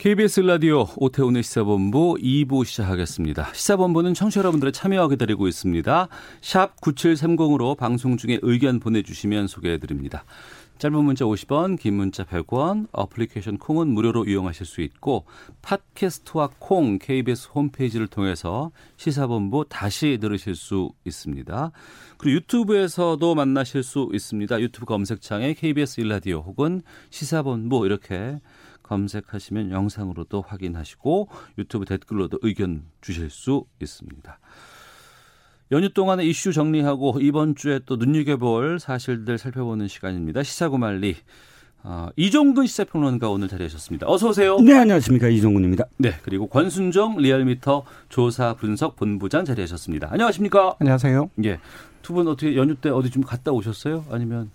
KBS 라디오 오태훈의 시사본부 2부 시작하겠습니다. 시사본부는 청취자 여러분들의 참여와 기다리고 있습니다. 샵 9730으로 방송 중에 의견 보내주시면 소개해드립니다. 짧은 문자 50원, 긴 문자 100원, 어플리케이션 콩은 무료로 이용하실 수 있고 팟캐스트와 콩 KBS 홈페이지를 통해서 시사본부 다시 들으실 수 있습니다. 그리고 유튜브에서도 만나실 수 있습니다. 유튜브 검색창에 KBS 일라디오 혹은 시사본부 이렇게 검색하시면 영상으로도 확인하시고 유튜브 댓글로도 의견 주실 수 있습니다. 연휴 동안의 이슈 정리하고 이번 주에 또 눈여겨볼 사실들 살펴보는 시간입니다. 시사구말리 어, 이종근 시사평론가 오늘 자리하셨습니다. 어서 오세요. 네, 안녕하십니까. 이종근입니다. 네, 그리고 권순정 리얼미터 조사 분석 본부장 자리하셨습니다. 안녕하십니까? 안녕하세요. 예. 두 분 어떻게 연휴 때 어디 좀 갔다 오셨어요? 아니면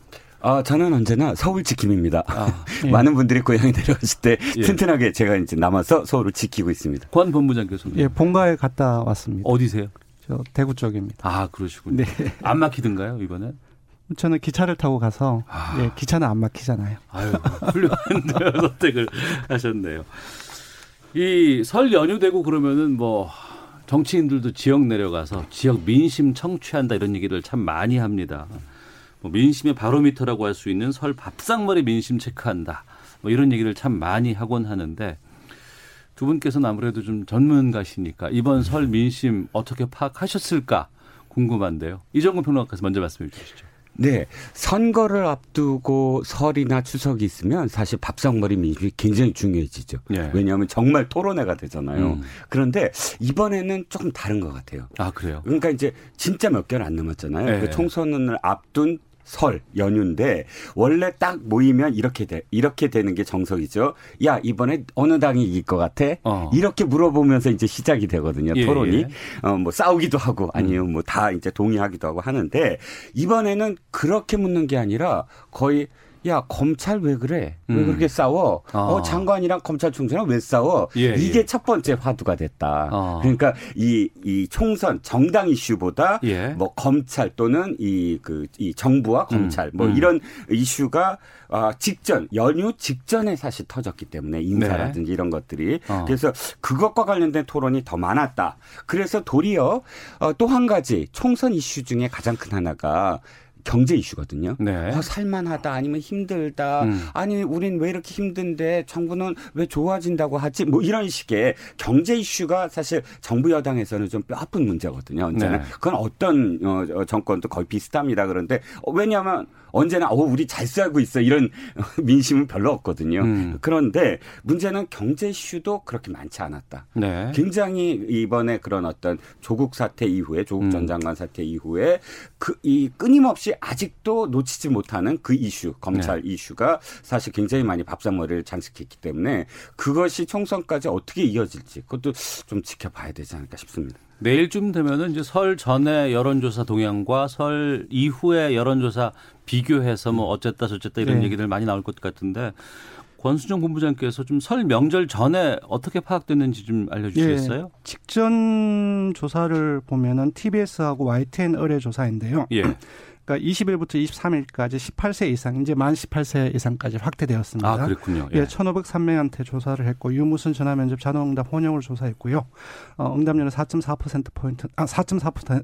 아, 저는 언제나 서울 지킴입니다. 아, 예. 많은 분들이 고향에 내려가실 때 예. 튼튼하게 제가 이제 남아서 서울을 지키고 있습니다. 권 본부장께서는 예, 본가에 갔다 왔습니다. 어디세요? 저 대구 쪽입니다. 아, 그러시군요. 네. 안 막히던가요, 이번에? 저는 기차를 타고 가서 아. 예, 기차는 안 막히잖아요. 아유, 훌륭한 선택을 하셨네요. 이 설 연휴 되고 그러면은 뭐 정치인들도 지역 내려가서 지역 민심 청취한다 이런 얘기를 참 많이 합니다. 뭐 민심의 바로미터라고 할 수 있는 설 밥상머리 민심 체크한다. 뭐 이런 얘기를 참 많이 하곤 하는데 두 분께서는 아무래도 좀 전문가시니까 이번 설 민심 어떻게 파악하셨을까 궁금한데요. 이정근 평론가께서 먼저 말씀해 주시죠. 네. 선거를 앞두고 설이나 추석이 있으면 사실 밥상머리 민심이 굉장히 중요해지죠. 예. 왜냐하면 정말 토론회가 되잖아요. 음. 그런데 이번에는 조금 다른 것 같아요. 아 그래요? 그러니까 이제 진짜 몇 개월 안 남았잖아요. 네. 그 총선을 앞둔 설 연휴인데 원래 딱 모이면 이렇게 돼 이렇게 되는 게 정석이죠. 야 이번에 어느 당이 이길 것 같아? 어. 이렇게 물어보면서 이제 시작이 되거든요. 예, 토론이 예. 어뭐 싸우기도 하고 아니면 뭐다 이제 동의하기도 하고 하는데 이번에는 그렇게 묻는 게 아니라 거의 야 검찰 왜 그래? 왜 음. 그렇게 싸워? 아. 어 장관이랑 검찰 총장은 왜 싸워? 예, 이게 예. 첫 번째 화두가 됐다. 아. 그러니까 이, 이 총선 정당 이슈보다 예. 뭐 검찰 또는 이 그이 정부와 검찰 뭐 음. 이런 이슈가 아 직전 연휴 직전에 사실 터졌기 때문에 인사라든지 이런 것들이 네. 어. 그래서 그것과 관련된 토론이 더 많았다. 그래서 도리어 어, 또 한 가지 총선 이슈 중에 가장 큰 하나가 경제 이슈거든요. 네. 어, 살만하다 아니면 힘들다 음. 아니 우린 왜 이렇게 힘든데 정부는 왜 좋아진다고 하지 뭐 이런 식의 경제 이슈가 사실 정부 여당에서는 좀 뼈아픈 문제거든요 언제나 네. 그건 어떤 어, 어, 정권도 거의 비슷합니다 그런데 어, 왜냐하면 언제나 어 우리 잘 살고 있어 이런 민심은 별로 없거든요 음. 그런데 문제는 경제 이슈도 그렇게 많지 않았다 네. 굉장히 이번에 그런 어떤 조국 사태 이후에 조국 전 음. 장관 사태 이후에 그 이 끊임없이 아직도 놓치지 못하는 그 이슈 검찰 네. 이슈가 사실 굉장히 많이 밥상머리를 장식했기 때문에 그것이 총선까지 어떻게 이어질지 그것도 좀 지켜봐야 되지 않을까 싶습니다. 내일쯤 되면은 이제 설 전에 여론조사 동향과 설 이후의 여론조사 비교해서 뭐 어쨌다 저쨌다 이런 네. 얘기들 많이 나올 것 같은데 권수정 본부장께서 좀 설 명절 전에 어떻게 파악됐는지 좀 알려주시겠어요? 직전 조사를 보면은 TBS하고 YTN 의뢰 조사인데요. 예. 그러니까 20일부터 23일까지 18세 이상 이제 만 18세 이상까지 확대되었습니다. 아 그랬군요. 예, 1,503명한테 조사를 했고 유무선 전화 면접 자동응답 혼용을 조사했고요. 어, 응답률은 4.4% 포인트, 아4.4%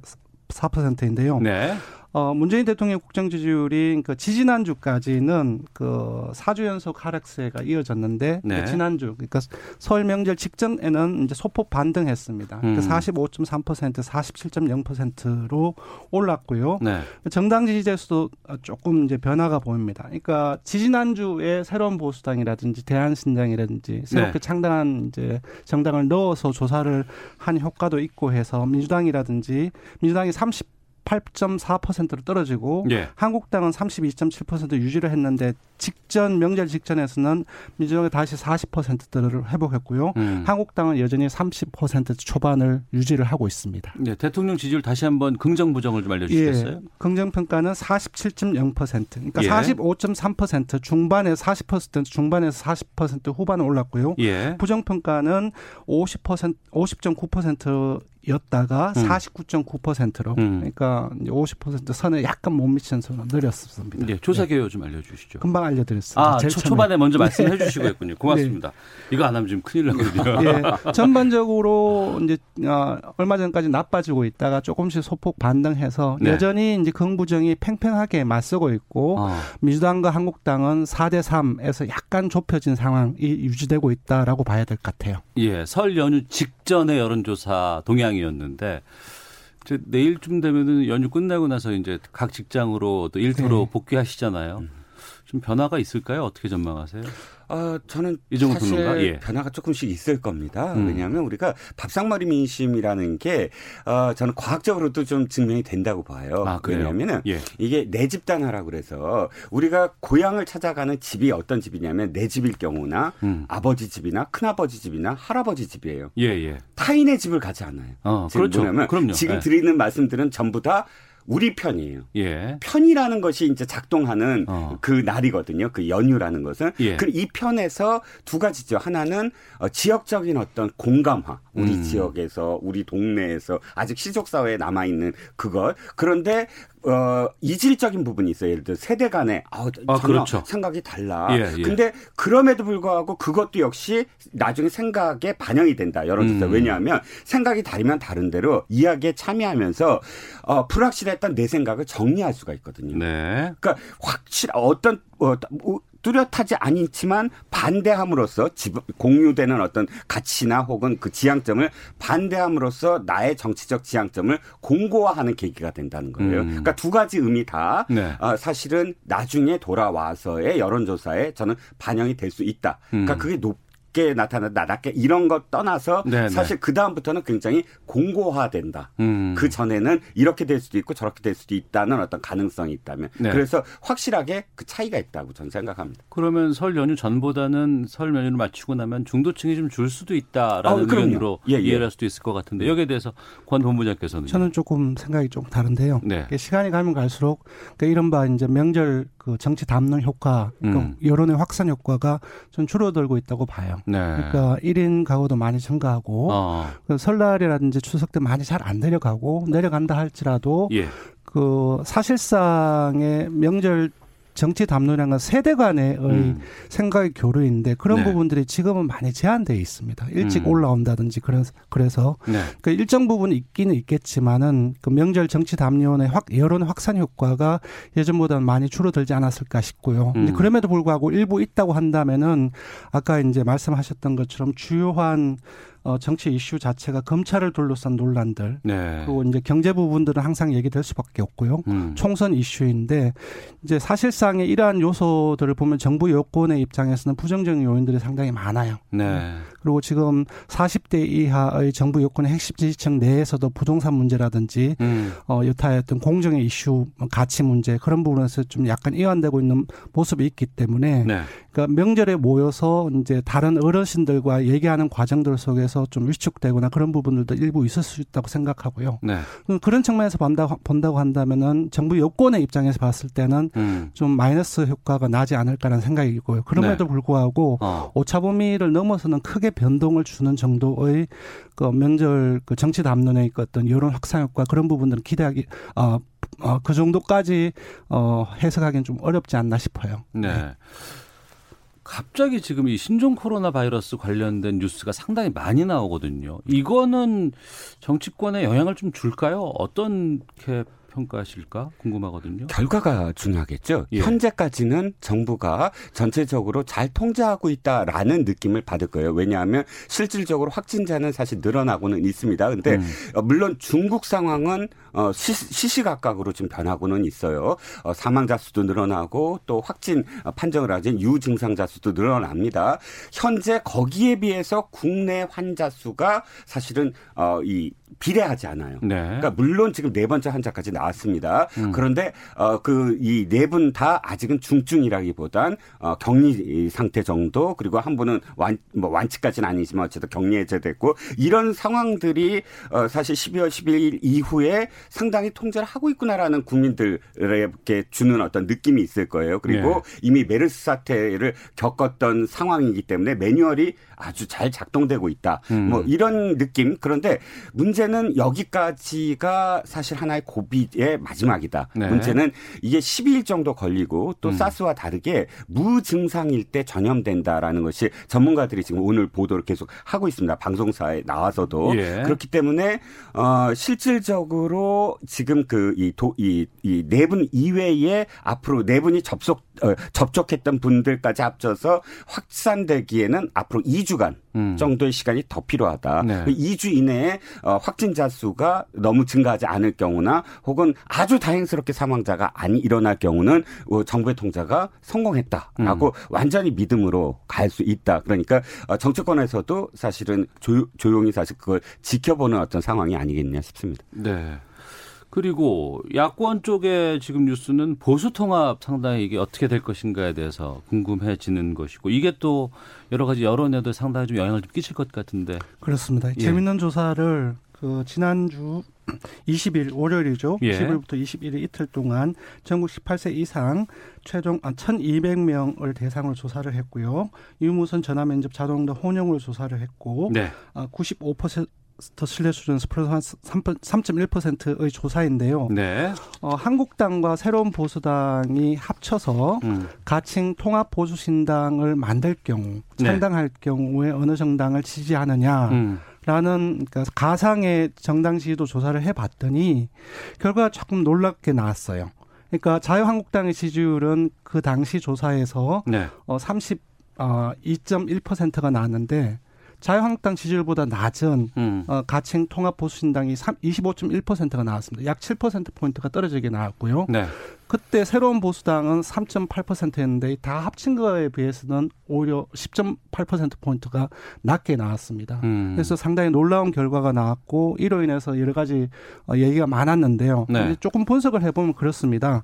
4%인데요. 네. 어, 문재인 대통령 국정 지지율이 그 지지난주까지는 그 4주 연속 하락세가 이어졌는데 네. 그 지난주 그러니까 설 명절 직전에는 이제 소폭 반등했습니다. 음. 그 45.3% 47.0%로 올랐고요. 네. 정당 지지자수도 조금 이제 변화가 보입니다. 그러니까 지지난주에 새로운 보수당이라든지 대한신당이라든지 새롭게 네. 창당한 이제 정당을 넣어서 조사를 한 효과도 있고 해서 민주당이라든지 민주당이 30 38.4%로 떨어지고 예. 한국당은 32.7% 유지를 했는데 직전 명절 직전에서는 민주당이 다시 40%를 회복했고요. 음. 한국당은 여전히 30% 초반을 유지를 하고 있습니다. 네, 대통령 지지율 다시 한번 긍정 부정을 좀 알려 주시겠어요? 예, 긍정 평가는 47.0%, 그러니까 예. 45.3% 중반에 40% 중반에서 40% 후반에 올랐고요. 예. 부정 평가는 50% 50.9% 였다가 음. 49.9%로 음. 그러니까 50% 선에 약간 못 미치는 선을 늘렸습니다. 예, 조사 개요 좀 알려주시죠. 금방 알려드렸습니다. 아, 초. 초반에 먼저 말씀해 주시고 했군요. 고맙습니다. 이거 안 하면 지금 큰일 나거든요. 예, 전반적으로 이제 어, 얼마 전까지 나빠지고 있다가 조금씩 소폭 반등해서 네. 여전히 이제 긍부정이 팽팽하게 맞서고 있고 어, 민주당과 한국당은 4대 3에서 약간 좁혀진 상황이 유지되고 있다라고 봐야 될 것 같아요. 예, 설 연휴 직 전의 여론조사 동향이었는데 이제 내일쯤 되면은 연휴 끝나고 나서 이제 각 직장으로 또 일터로 네. 복귀하시잖아요. 좀 변화가 있을까요? 어떻게 전망하세요? 어, 저는 사실? 예. 변화가 조금씩 있을 겁니다. 음. 왜냐하면 우리가 밥상머리 민심이라는 게 어, 저는 과학적으로도 좀 증명이 된다고 봐요. 아, 그래요? 왜냐하면은 예. 이게 내 집단화라고 그래서 우리가 고향을 찾아가는 집이 어떤 집이냐면 내 집일 경우나 음. 아버지 집이나 큰아버지 집이나 할아버지 집이에요. 예, 예. 타인의 집을 가지 않아요. 어, 그렇죠. 뭐냐면 그럼요. 지금 예. 드리는 말씀들은 전부 다 우리 편이에요. 예. 편이라는 것이 이제 작동하는 어. 그 날이거든요. 그 연휴라는 것은. 예. 그이 편에서 두 가지죠. 하나는 어, 지역적인 어떤 공감화. 우리 음. 지역에서 우리 동네에서 아직 시족 사회에 남아 있는 그것. 그런데 어 이질적인 부분이 있어요. 예를 들어 세대 간에 아, 아, 그렇죠. 생각이 달라. 예, 예. 근데 그럼에도 불구하고 그것도 역시 나중에 생각에 반영이 된다. 여론조사. 음. 왜냐하면 생각이 다르면 다른 대로 이야기에 참여하면서 어 불확실했던 내 생각을 정리할 수가 있거든요. 네. 그러니까 확실 어떤 어, 뭐, 뚜렷하지 않지만 반대함으로써 집, 공유되는 어떤 가치나 혹은 그 지향점을 반대함으로써 나의 정치적 지향점을 공고화하는 계기가 된다는 거예요. 음. 그러니까 두 가지 의미 다 네. 어, 사실은 나중에 돌아와서의 여론조사에 저는 반영이 될 수 있다. 그러니까 음. 그게 높 게 나타났다, 낮게 이런 것 떠나서 네, 네. 사실 그 다음부터는 굉장히 공고화된다. 음. 그 전에는 이렇게 될 수도 있고 저렇게 될 수도 있다는 어떤 가능성이 있다면 네. 그래서 확실하게 그 차이가 있다고 저는 생각합니다. 그러면 설 연휴 전보다는 설 연휴를 마치고 나면 중도층이 좀 줄 수도 있다라는 어, 그럼요. 의견으로 예, 예. 이해를 할 수도 있을 것 같은데 여기에 대해서 권 본부장께서는 저는 조금 생각이 좀 다른데요. 네. 시간이 가면 갈수록 그러니까 이른바 이제 명절 그 정치 담론 효과, 그러니까 음. 여론의 확산 효과가 좀 줄어들고 있다고 봐요. 네. 그러니까 1인 가구도 많이 증가하고 어. 그 설날이라든지 추석 때 많이 잘 안 내려가고 내려간다 할지라도 예. 그 사실상의 명절 정치 담론이라는 건 세대 간의 음. 생각의 교류인데 그런 네. 부분들이 지금은 많이 제한되어 있습니다. 일찍 음. 올라온다든지 그래서 그래서 네. 그 일정 부분 있기는 있겠지만은 그 명절 정치 담론의 확 여론 확산 효과가 예전보다는 많이 줄어들지 않았을까 싶고요. 음. 그럼에도 불구하고 일부 있다고 한다면은 아까 이제 말씀하셨던 것처럼 주요한 어 정치 이슈 자체가 검찰을 둘러싼 논란들 네. 그리고 이제 경제 부분들은 항상 얘기될 수밖에 없고요. 음. 총선 이슈인데 이제 사실상의 이러한 요소들을 보면 정부 여권의 입장에서는 부정적인 요인들이 상당히 많아요. 네. 그리고 지금 40대 이하의 정부 여권의 핵심 지지층 내에서도 부동산 문제라든지 음. 어 여타의 어떤 공정의 이슈, 뭐 가치 문제 그런 부분에서 좀 약간 이완되고 있는 모습이 있기 때문에 네. 그러니까 명절에 모여서 이제 다른 어르신들과 얘기하는 과정들 속에서 좀 위축되거나 그런 부분들도 일부 있을 수 있다고 생각하고요. 네. 그런 측면에서 본다고, 본다고 한다면은 정부 여권의 입장에서 봤을 때는 음. 좀 마이너스 효과가 나지 않을까라는 생각이고요. 그럼에도 불구하고 어. 오차범위를 넘어서는 크게 변동을 주는 정도의 그 명절 그 정치 담론의 그 어떤 여론 확산 효과 그런 부분들은 기대하기 어, 어, 그 정도까지 어, 해석하기는 좀 어렵지 않나 싶어요. 네. 갑자기 지금 이 신종 코로나 바이러스 관련된 뉴스가 상당히 많이 나오거든요. 이거는 정치권에 영향을 좀 줄까요? 어떻게 평가하실까 궁금하거든요. 결과가 중요하겠죠. 예. 현재까지는 정부가 전체적으로 잘 통제하고 있다라는 느낌을 받을 거예요. 왜냐하면 실질적으로 확진자는 사실 늘어나고는 있습니다. 근데 음. 어, 물론 중국 상황은 어, 시, 시시각각으로 좀 변하고는 있어요. 어, 사망자 수도 늘어나고 또 확진 어, 판정을 하진 유증상자 수도 늘어납니다. 현재 거기에 비해서 국내 환자 수가 사실은 어, 이 비례하지 않아요. 네. 그러니까 물론 지금 네 번째 환자까지 나왔습니다. 음. 그런데 어 그 이 네 분 다 아직은 중증이라기보단 어 격리 상태 정도 그리고 한 분은 완 뭐 완치까지는 아니지만 어쨌든 격리 해제됐고 이런 상황들이 어 사실 12월 12일 이후에 상당히 통제를 하고 있구나라는 국민들에게 주는 어떤 느낌이 있을 거예요. 그리고 네. 이미 메르스 사태를 겪었던 상황이기 때문에 매뉴얼이 아주 잘 작동되고 있다. 음. 뭐 이런 느낌. 그런데 문제는 여기까지가 사실 하나의 고비의 마지막이다. 네. 문제는 이게 12일 정도 걸리고 또 음. 사스와 다르게 무증상일 때 전염된다라는 것이 전문가들이 지금 오늘 보도를 계속 하고 있습니다. 방송사에 나와서도 예. 그렇기 때문에 어 실질적으로 지금 그 그이이 네 분 이외에 앞으로 네 분이 접속 어, 접촉했던 분들까지 합쳐서 확산되기에는 앞으로 2주 간 음. 정도의 시간이 더 필요하다. 네. 그 2주 이내에 어, 확진자 수가 너무 증가하지 않을 경우나 혹은 아주 다행스럽게 사망자가 안 일어날 경우는 어, 정부의 통제가 성공했다라고 음. 완전히 믿음으로 갈 수 있다. 그러니까 어, 정치권에서도 사실은 조, 조용히 사실 그걸 지켜보는 어떤 상황이 아니겠냐 싶습니다. 네. 그리고 야권 쪽에 지금 뉴스는 보수 통합 상당히 이게 어떻게 될 것인가에 대해서 궁금해지는 것이고 이게 또 여러 가지 여론에도 상당히 좀 영향을 좀 끼칠 것 같은데. 그렇습니다. 예. 재밌는 조사를 그 지난주 20일 월요일이죠. 예. 10일부터 21일 이틀 동안 전국 18세 이상 최종 아, 1,200명을 대상으로 조사를 했고요. 유무선 전화 면접 자동응답 혼용을 조사를 했고 네. 아, 95% 신뢰 수준 플러스 한 3.1%의 조사인데요. 네. 어, 한국당과 새로운 보수당이 합쳐서 음. 가칭 통합 보수 신당을 만들 경우 네. 창당할 경우에 어느 정당을 지지하느냐 음. 라는 그러니까 가상의 정당 지지도 조사를 해봤더니 결과가 조금 놀랍게 나왔어요. 그러니까 자유한국당의 지지율은 그 당시 조사에서 네. 어 30, 어 2.1%가 나왔는데 자유한국당 지지율보다 낮은 음. 어, 가칭 통합 보수신당이 25.1%가 나왔습니다. 약 7% 포인트가 떨어지게 나왔고요. 네. 그때 새로운 보수당은 3.8%였는데 다 합친 거에 비해서는 오히려 10.8% 포인트가 낮게 나왔습니다. 음. 그래서 상당히 놀라운 결과가 나왔고 이로 인해서 여러 가지 어, 얘기가 많았는데요. 네. 조금 분석을 해보면 그렇습니다.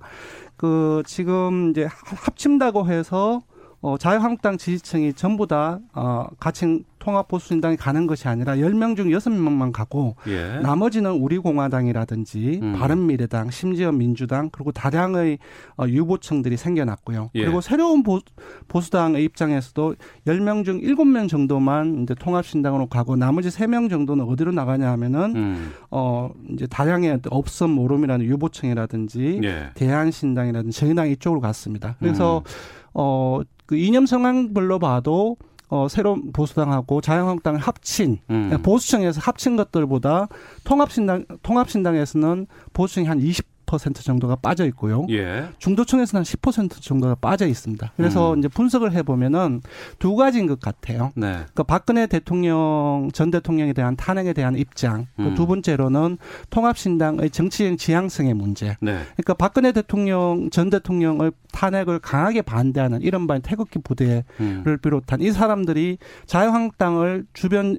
그 지금 이제 합친다고 해서 어, 자유한국당 지지층이 전부 다 어, 가칭 통합 보수신당이 가는 것이 아니라 10명 중 6명만 가고 예. 나머지는 우리공화당이라든지 음. 바른미래당, 심지어 민주당 그리고 다량의 어, 유보층들이 생겨났고요. 예. 그리고 새로운 보, 보수당의 입장에서도 10명 중 7명 정도만 이제 통합신당으로 가고 나머지 3명 정도는 어디로 나가냐 하면은 음. 어 이제 다량의 없음 모름이라는 유보층이라든지 예. 대한신당이라든지 정의당 이쪽으로 갔습니다. 그래서 음. 어그 이념 성향별로 봐도 어 새로운 보수당하고 자유한국당을 합친 음. 그러니까 보수층에서 합친 것들보다 통합신당 통합신당에서는 보수층이 한 20% 정도가 빠져 있고요. 예. 중도층에서는 한 10% 정도가 빠져 있습니다. 그래서 음. 이제 분석을 해보면은 두 가지인 것 같아요. 네. 그러니까 박근혜 대통령 전 대통령에 대한 탄핵에 대한 입장. 그 음. 두 번째로는 통합신당의 정치적 지향성의 문제. 네. 그러니까 박근혜 대통령 전 대통령의 탄핵을 강하게 반대하는 이른바 태극기 부대를 음. 비롯한 이 사람들이 자유한국당을 주변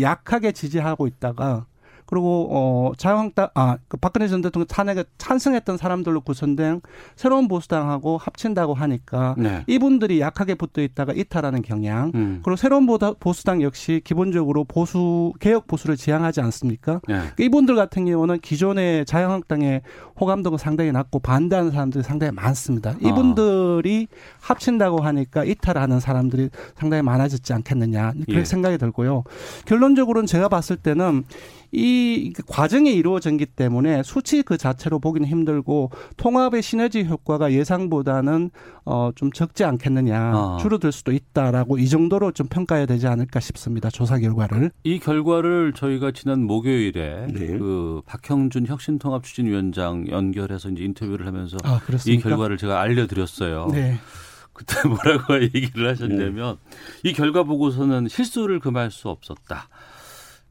약하게 지지하고 있다가 그리고 어 자유한국당 아그 박근혜 전 대통령 탄핵에 찬성했던 사람들로 구성된 새로운 보수당하고 합친다고 하니까 네. 이분들이 약하게 붙어 있다가 이탈하는 경향. 음. 그리고 새로운 보수당 역시 기본적으로 보수 개혁 보수를 지향하지 않습니까? 네. 이분들 같은 경우는 기존의 자유한국당의 호감도가 상당히 낮고 반대하는 사람들이 상당히 많습니다. 이분들이 합친다고 하니까 이탈하는 사람들이 상당히 많아졌지 않겠느냐 그렇게 예. 생각이 들고요. 결론적으로는 제가 봤을 때는 이 과정이 이루어졌기 때문에 수치 그 자체로 보기는 힘들고 통합의 시너지 효과가 예상보다는 어좀 적지 않겠느냐 아. 줄어들 수도 있다라고 이 정도로 좀 평가해야 되지 않을까 싶습니다. 조사 결과를. 이 결과를 저희가 지난 목요일에 네. 그 박형준 혁신통합 추진위원장 연결해서 이제 인터뷰를 하면서 아 이? 결과를 제가 알려드렸어요. 네. 그때 뭐라고 얘기를 하셨냐면 이 결과 보고서는 실수를 금할 수 없었다.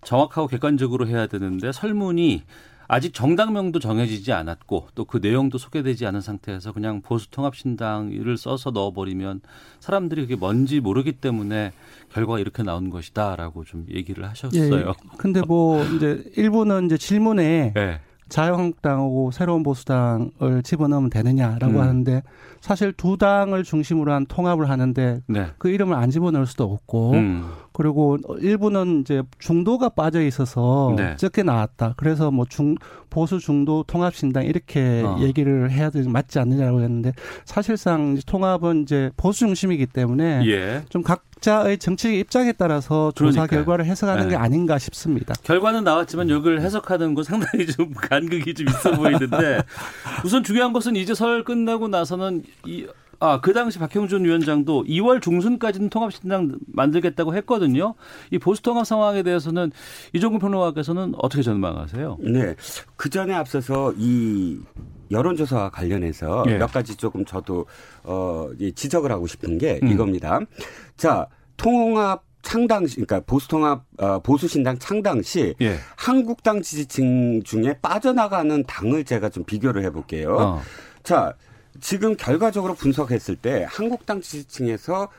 정확하고 객관적으로 해야 되는데 설문이 아직 정당명도 정해지지 않았고 또 그 내용도 소개되지 않은 상태에서 그냥 보수통합신당을 써서 넣어버리면 사람들이 그게 뭔지 모르기 때문에 결과가 이렇게 나온 것이다라고 좀 얘기를 하셨어요. 예. 근데 뭐 이제 일부는 이제 질문에 네. 자유한국당하고 새로운 보수당을 집어넣으면 되느냐라고 음. 하는데 사실 두 당을 중심으로 한 통합을 하는데 네. 그 이름을 안 집어넣을 수도 없고 음. 그리고 일부는 이제 중도가 빠져 있어서 네. 적게 나왔다. 그래서 뭐 중 보수 중도 통합 신당 이렇게 어. 얘기를 해야 되지 맞지 않느냐고 했는데 사실상 통합은 이제 보수 중심이기 때문에 예. 좀 각자의 정치 입장에 따라서 조사 그러니까요. 결과를 해석하는 네. 게 아닌가 싶습니다. 결과는 나왔지만 여기를 해석하는 건 상당히 좀 간극이 좀 있어 보이는데 우선 중요한 것은 이제 설 끝나고 나서는 이 아, 그 당시 박형준 위원장도 2월 중순까지는 통합신당 만들겠다고 했거든요. 이 보수통합 상황에 대해서는 이종근 평론가께서는 어떻게 전망하세요? 네. 그 전에 앞서서 이 여론조사와 관련해서 네. 몇 가지 조금 저도 어 지적을 하고 싶은 게 음. 이겁니다. 자, 통합 창당 시 그러니까 보수통합 어, 보수신당 창당 시 예. 한국당 지지층 중에 빠져나가는 당을 제가 좀 비교를 해볼게요. 어. 자 지금 결과적으로 분석했을 때 한국당 지지층에서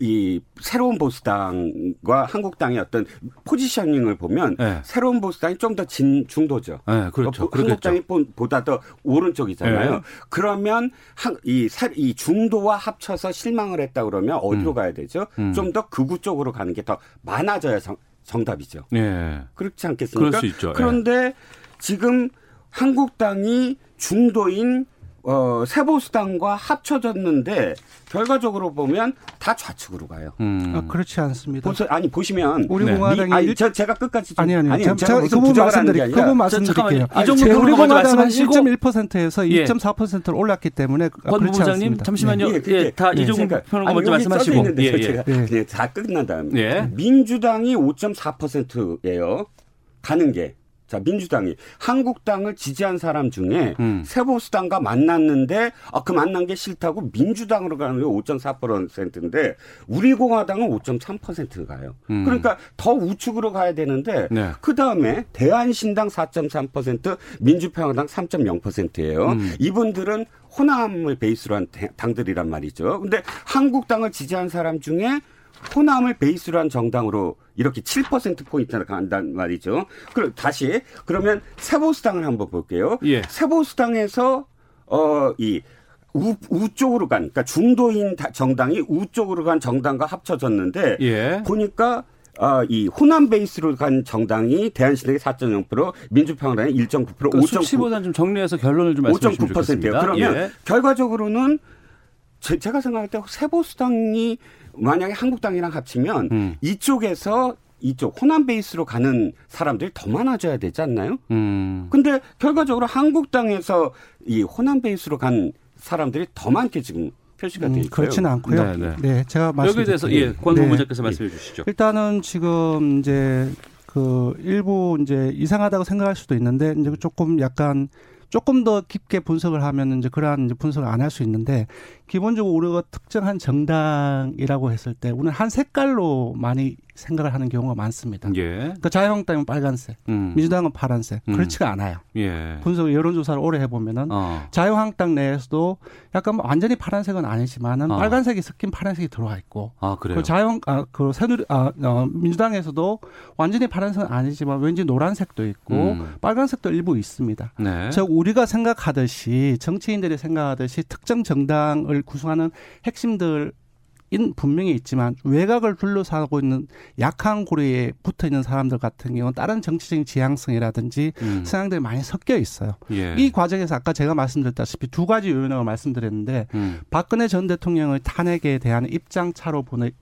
이 새로운 보수당과 한국당의 어떤 포지셔닝을 보면 네. 새로운 보수당이 좀 더 진 중도죠. 네, 그렇죠. 어, 한국당이 보다 더 오른쪽이잖아요. 네. 그러면 한, 이, 이 중도와 합쳐서 실망을 했다 그러면 어디로 음. 가야 되죠? 음. 좀더 극우 쪽으로 가는 게 더 많아져야 정, 정답이죠. 네. 그렇지 않겠습니까? 그럴 수 있죠. 그런데 지금 한국당이 중도인 어, 세보수당과 합쳐졌는데 결과적으로 보면 다 좌측으로 가요. 음. 아, 그렇지 않습니다. 보서, 아니 보시면 우리 네. 공화당이 아니, 저 제가 끝까지 좀, 아니 아니, 아니 제가, 제가 그 부분 말씀드릴 그분 말씀드릴게요. 이 정도 우리 공화당은 1.1%에서 예. 2.4%로 올랐기 때문에 권 부장님 잠시만요. 네. 예, 다 네. 이종국 평론가 먼저 말씀하시고 예, 예. 제가 예. 다 끝난 다음에 예. 민주당이 5.4%예요. 가는 게 자, 민주당이 한국당을 지지한 사람 중에 음. 세보수당과 만났는데 아, 그 만난 게 싫다고 민주당으로 가는 게 5.4%인데 우리 공화당은 5.3% 가요. 음. 그러니까 더 우측으로 가야 되는데 네. 그 다음에 대한신당 4.3% 민주평화당 3.0%예요. 음. 이분들은 호남을 베이스로 한 당들이란 말이죠. 근데 한국당을 지지한 사람 중에 호남을 베이스로 한 정당으로 이렇게 7%포인트나 간단 말이죠. 그럼 다시, 그러면 세보수당을 한번 볼게요. 예. 세보수당에서, 어, 이, 우, 우쪽으로 간, 그러니까 중도인 정당이 우쪽으로 간 정당과 합쳐졌는데, 예. 보니까 아, 이 호남 베이스로 간 정당이 대한신당이 4.0%, 민주평화당이 1.9%, 그러니까 5.9%. 수치보다는 좀 정리해서 결론을 좀 말씀해 주시면 좋겠습니다. 그러면 예. 결과적으로는 제, 제가 생각할 때 세보수당이 만약에 한국당이랑 합치면 음. 이쪽에서 이쪽 호남 베이스로 가는 사람들이 더 많아져야 되지 않나요? 음. 근데 결과적으로 한국당에서 이 호남 베이스로 간 사람들이 더 많게 지금 표시가 돼 음, 있어요. 그렇지는 않고요. 네, 네. 네 제가 말씀 여기에 대해서 예, 권 본부장께서 네. 말씀해 주시죠. 일단은 지금 이제 그 일부 이제 이상하다고 생각할 수도 있는데 이제 조금 약간 조금 더 깊게 분석을 하면 이제 그러한 이제 분석을 안 할 수 있는데 기본적으로 우리가 특정한 정당이라고 했을 때 우리는 한 색깔로 많이 생각을 하는 경우가 많습니다. 예. 그러니까 자유한국당은 빨간색, 음. 민주당은 파란색. 음. 그렇지가 않아요. 예. 분석 여론조사를 오래 해보면은 어. 자유한국당 내에서도 약간 뭐 완전히 파란색은 아니지만은 어. 빨간색이 섞인 파란색이 들어와 있고. 아 그래요. 그 자유한 아그 새누리 아 어, 민주당에서도 완전히 파란색은 아니지만 왠지 노란색도 있고 음. 빨간색도 일부 있습니다. 네. 즉 우리가 생각하듯이 정치인들이 생각하듯이 특정 정당을 구성하는 핵심들 인 분명히 있지만 외곽을 둘러싸고 있는 약한 고리에 붙어 있는 사람들 같은 경우는 다른 정치적인 지향성이라든지 음. 성향들이 많이 섞여 있어요. 예. 이 과정에서 아까 제가 말씀드렸다시피 두 가지 요인을 말씀드렸는데 음. 박근혜 전 대통령의 탄핵에 대한 입장 차로 보내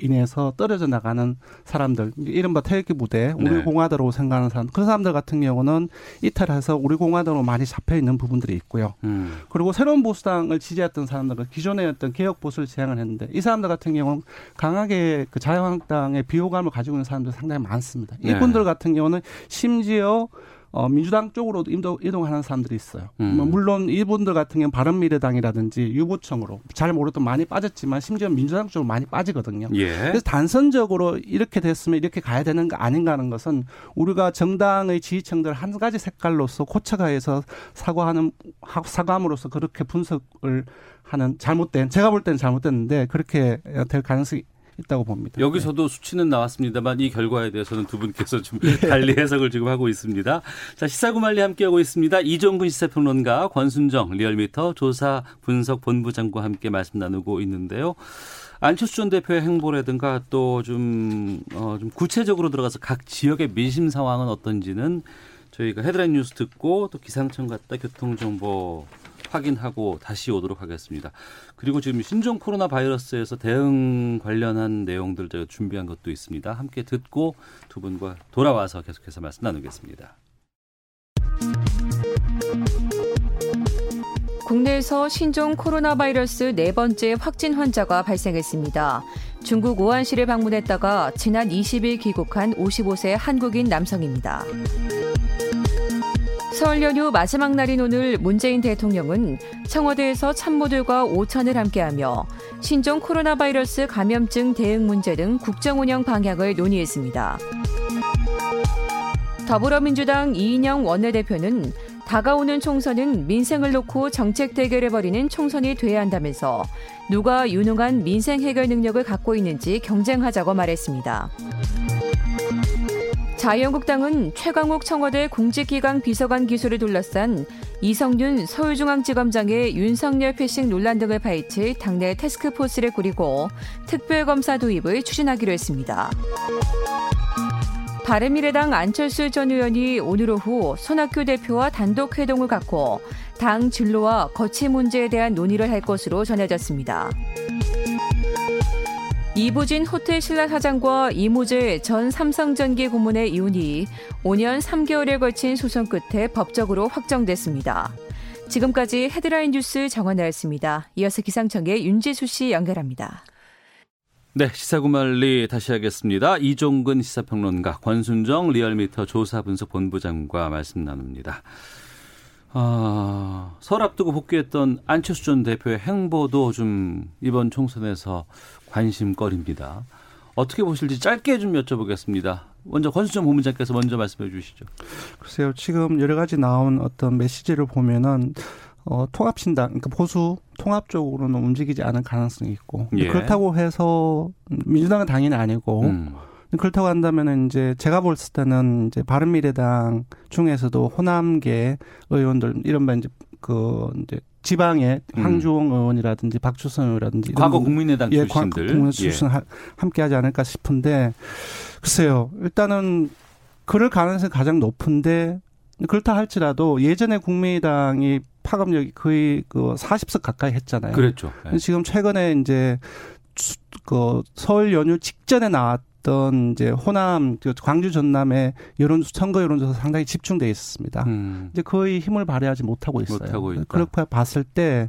인해서 떨어져 나가는 사람들, 이른바 태극기 부대, 우리 네. 공화당으로 생각하는 사람, 그 사람들 같은 경우는 이탈해서 우리 공화당으로 많이 잡혀 있는 부분들이 있고요. 음. 그리고 새로운 보수당을 지지했던 사람들은 기존의 어떤 개혁 보수를 지향을 했는데 이 사람들 같은 경우는 강하게 그 자유한국당의 비호감을 가지고 있는 사람들 상당히 많습니다. 네. 이분들 같은 경우는 심지어 어, 민주당 쪽으로 이동, 이동하는 사람들이 있어요. 음. 뭐 물론 이분들 같은 경우는 바른미래당이라든지 유보청으로 잘 모르도 많이 빠졌지만 심지어 민주당 쪽으로 많이 빠지거든요. 예. 그래서 단선적으로 이렇게 됐으면 이렇게 가야 되는 거 아닌가 하는 것은 우리가 정당의 지지층들 한 가지 색깔로서 고쳐가해서 사과하는 하- 사과함으로써 그렇게 분석을 하는 잘못된 제가 볼 때는 잘못됐는데 그렇게 될 가능성이 있다고 봅니다. 여기서도 수치는 나왔습니다만 이 결과에 대해서는 두 분께서 좀 예. 달리 해석을 지금 하고 있습니다. 자, 시사구말리 함께하고 있습니다. 이종근 시사평론가, 권순정 리얼미터 조사 분석 본부장과 함께 말씀 나누고 있는데요. 안철수 전 대표의 행보라든가 또 좀, 어, 좀 구체적으로 들어가서 각 지역의 민심 상황은 어떤지는 저희가 헤드라인 뉴스 듣고 또 기상청 갔다 교통정보 확인하고 다시 오도록 하겠습니다. 그리고 지금 신종 코로나 바이러스에서 대응 관련한 내용들 저희가 준비한 것도 있습니다. 함께 듣고 두 분과 돌아와서 계속해서 말씀 나누겠습니다. 국내에서 신종 코로나 바이러스 네 번째 확진 환자가 발생했습니다. 중국 우한시를 방문했다가 지난 20일 귀국한 55세 한국인 남성입니다. 설 연휴 마지막 날인 오늘 문재인 대통령은 청와대에서 참모들과 오찬을 함께하며 신종 코로나 바이러스 감염증 대응 문제 등 국정 운영 방향을 논의했습니다. 더불어민주당 이인영 원내대표는 다가오는 총선은 민생을 놓고 정책 대결을 벌이는 총선이 돼야 한다면서 누가 유능한 민생 해결 능력을 갖고 있는지 경쟁하자고 말했습니다. 자유한국당은 최강욱 청와대 공직기강 비서관 기소를 둘러싼 이성윤 서울중앙지검장의 윤석열 패싱 논란 등을 파헤칠 당내 태스크포스를 꾸리고 특별검사 도입을 추진하기로 했습니다. 바른미래당 안철수 전 의원이 오늘 오후 손학규 대표와 단독 회동을 갖고 당 진로와 거취 문제에 대한 논의를 할 것으로 전해졌습니다. 이부진 호텔 신라 사장과 이모재 전 삼성전기 고문의 이혼이 5년 3개월에 걸친 소송 끝에 법적으로 확정됐습니다. 지금까지 헤드라인 뉴스 정원나였습니다. 이어서 기상청의 윤지수 씨 연결합니다. 네, 시사구말리 다시 하겠습니다. 이종근 시사평론가, 권순정 리얼미터 조사분석본부장과 말씀 나눕니다. 아, 설 앞두고 복귀했던 안철수 전 대표의 행보도 좀 이번 총선에서 관심거리입니다. 어떻게 보실지 짧게 좀 여쭤보겠습니다. 먼저 권수정 본부장께서 먼저 말씀해 주시죠. 글쎄요, 지금 여러 가지 나온 어떤 메시지를 보면은 어, 통합신당, 그러니까 보수 통합 쪽으로는 움직이지 않을 가능성이 있고 예. 그렇다고 해서 민주당은 당연히 아니고 음. 그렇다고 한다면은 이제 제가 볼 때는 이제 바른미래당 중에서도 호남계 의원들 이른바 이제 그 이제 지방의 음. 황주홍 의원이라든지 박주선 의원이라든지 과거 분- 국민의당 예, 출신들. 국민 예. 출신 하- 함께하지 않을까 싶은데 글쎄요. 일단은 그럴 가능성이 가장 높은데 그렇다 할지라도 예전에 국민의당이 파급력이 거의 그 40석 가까이 했잖아요. 그랬죠. 예. 지금 최근에 이제 수- 그 서울 연휴 직전에 나왔 던 이제 호남 그 광주 전남의 여론 선거 여론조사 상당히 집중돼 있었습니다. 음. 이제 거의 힘을 발휘하지 못하고 있어요. 못하고. 그렇게 봤을 때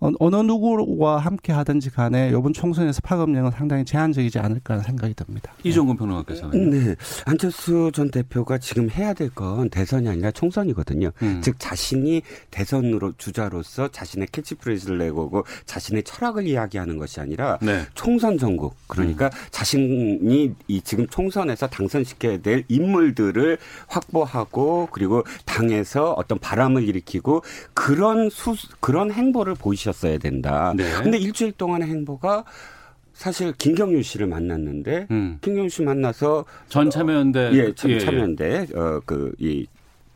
어, 어느 누구와 함께 하든지 간에 이번 총선에서 파급력은 상당히 제한적이지 않을까 하는 생각이 듭니다. 이종근 평론가께서는. 네. 안철수 전 대표가 지금 해야 될 건 대선이 아니라 총선이거든요. 음. 즉 자신이 대선으로 주자로서 자신의 캐치프레이즈를 내고 자신의 철학을 이야기하는 것이 아니라 네. 총선 정국 그러니까 자신이 이 지금 총선에서 당선시켜야 될 인물들을 확보하고 그리고 당에서 어떤 바람을 일으키고 그런 수 그런 행보를 보이 셨어야 된다. 네. 근데 일주일 동안의 행보가 사실 김경유 씨를 만났는데 음. 김경유 씨 만나서 전 참여연대. 예, 참, 참여연대 어그이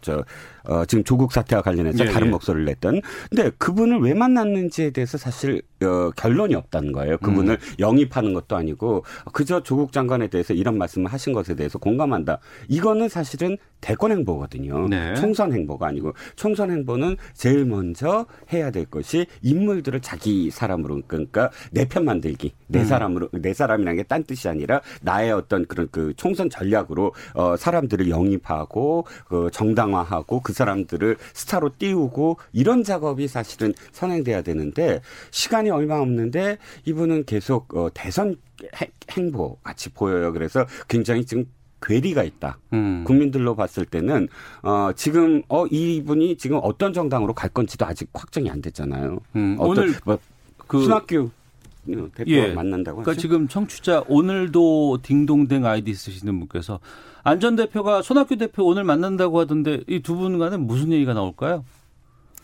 저, 어, 지금 조국 사태와 관련해서 예, 다른 예. 목소리를 냈던. 근데 그분을 왜 만났는지에 대해서 사실, 어, 결론이 없다는 거예요. 그분을 음. 영입하는 것도 아니고, 그저 조국 장관에 대해서 이런 말씀을 하신 것에 대해서 공감한다. 이거는 사실은 대권 행보거든요. 네. 총선 행보가 아니고, 총선 행보는 제일 먼저 해야 될 것이 인물들을 자기 사람으로, 그러니까 내 편 만들기. 내 음. 사람으로, 내 사람이라는 게딴 뜻이 아니라 나의 어떤 그런 그 총선 전략으로, 어, 사람들을 영입하고, 그 정당화하고 그 사람들을 스타로 띄우고 이런 작업이 사실은 선행돼야 되는데 시간이 얼마 없는데 이분은 계속 어, 대선 행- 행보 같이 보여요. 그래서 굉장히 지금 괴리가 있다. 음. 국민들로 봤을 때는 어 지금 어 이분이 지금 어떤 정당으로 갈 건지도 아직 확정이 안 됐잖아요. 음. 오늘 뭐그 순학교 대표 예. 만난다고 그러니까 하죠? 지금 청취자 오늘도 딩동댕 아이디 쓰시는 분께서 안전 대표가 손학규 대표 오늘 만난다고 하던데 이 두 분 간에 무슨 얘기가 나올까요?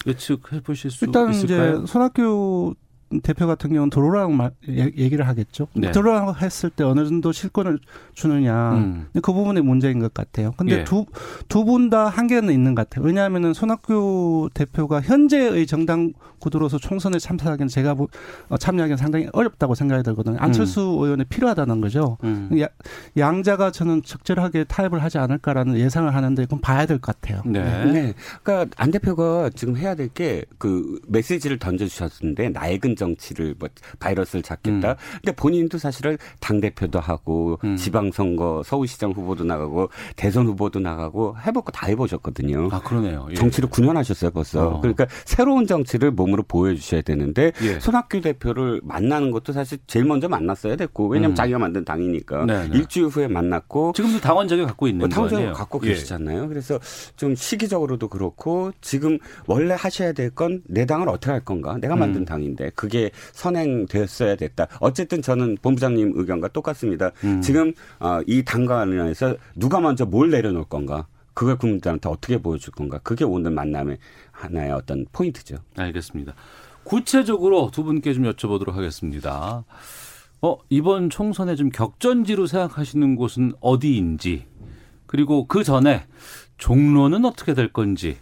예측해 보실 수 일단 있을까요? 이제 손학규 대표 같은 경우는 도로랑 얘기를 하겠죠. 네. 도로랑 했을 때 어느 정도 실권을 주느냐. 음. 그 부분이 문제인 것 같아요. 근데 예. 두, 두 분 다 한계는 있는 것 같아요. 왜냐하면은 손학규 대표가 현재의 정당 구도로서 총선에 참석하기는 제가 어, 참여하기는 상당히 어렵다고 생각이 들거든요. 안철수 음. 의원이 필요하다는 거죠. 음. 양자가 저는 적절하게 타협을 하지 않을까라는 예상을 하는데 그건 봐야 될 것 같아요. 네. 네. 그러니까 안 대표가 지금 해야 될 게 그 메시지를 던져주셨는데 낡은 정치를 뭐 바이러스를 잡겠다. 음. 근데 본인도 사실은 당 대표도 하고 음. 지방선거 서울시장 후보도 나가고 대선 후보도 나가고 거다 해보셨거든요. 아 그러네요. 예. 정치를 9년 하셨어요 벌써. 어. 그러니까 새로운 정치를 몸으로 보여주셔야 되는데 예. 손학규 대표를 만나는 것도 사실 제일 먼저 만났어야 됐고 왜냐하면 음. 자기가 만든 당이니까 네네. 네. 일주일 후에 만났고 지금도 당원 자격 갖고 있는 뭐 당원 자격 갖고 예. 계시잖아요. 그래서 좀 시기적으로도 그렇고 지금 원래 하셔야 될 건 내 당을 어떻게 할 건가? 내가 만든 음. 당인데 그 그게 선행되었어야 됐다. 어쨌든 저는 본부장님 의견과 똑같습니다. 음. 지금 어, 이 당관련해서 누가 먼저 뭘 내려놓을 건가? 그걸 국민들한테 어떻게 보여줄 건가? 그게 오늘 만남의 하나의 어떤 포인트죠. 알겠습니다. 구체적으로 두 분께 좀 여쭤보도록 하겠습니다. 어, 이번 총선에 좀 격전지로 생각하시는 곳은 어디인지, 그리고 그 전에 종로는 어떻게 될 건지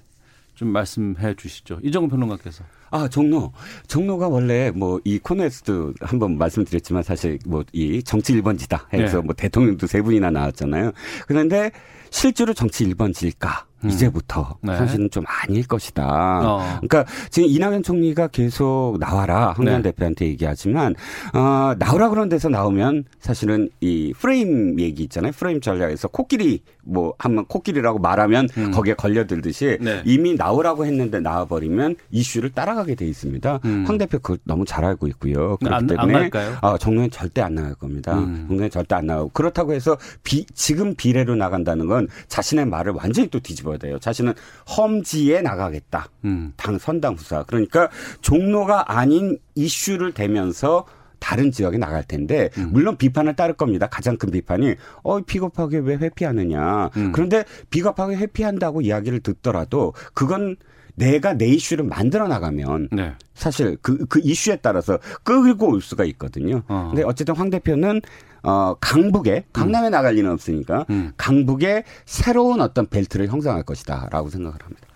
좀 말씀해 주시죠. 이정훈 평론가께서. 아, 종로. 종로가 원래 뭐 이 코너에서도 한번 말씀드렸지만 사실 뭐 이 정치 1번지다 해서 네. 뭐 대통령도 세 분이나 나왔잖아요. 그런데 실제로 정치 1번지일까? 음. 이제부터 네. 사실은 좀 아닐 것이다. 어. 그러니까 지금 이낙연 총리가 계속 나와라 황교안 네. 대표한테 얘기하지만 어, 나오라 그런 데서 나오면 사실은 이 프레임 얘기 있잖아요. 프레임 전략에서 코끼리 뭐 한번 코끼리라고 말하면 음. 거기에 걸려들듯이 네. 이미 나오라고 했는데 나와버리면 이슈를 따라가게 돼 있습니다. 음. 황 대표 그 너무 잘 알고 있고요. 그렇기 안, 때문에 안 아, 정로에 절대 안 나갈 겁니다. 음. 정로에 절대 안 나가고 그렇다고 해서 비, 지금 비례로 나간다는 건 자신의 말을 완전히 또 뒤집어 뒤집어야 돼요. 자신은 험지에 나가겠다. 음. 당 선당 후사. 그러니까 종로가 아닌 이슈를 대면서 다른 지역에 나갈 텐데 음. 물론 비판을 따를 겁니다. 가장 큰 비판이 어 비겁하게 왜 회피하느냐. 음. 그런데 비겁하게 회피한다고 이야기를 듣더라도 그건 내가 내 이슈를 만들어 나가면 네. 사실 그, 그 이슈에 따라서 끌고 올 수가 있거든요. 어. 근데 어쨌든 황 대표는 어, 강북에, 강남에 음. 나갈 리는 없으니까 음. 강북에 새로운 어떤 벨트를 형성할 것이다 라고 생각을 합니다.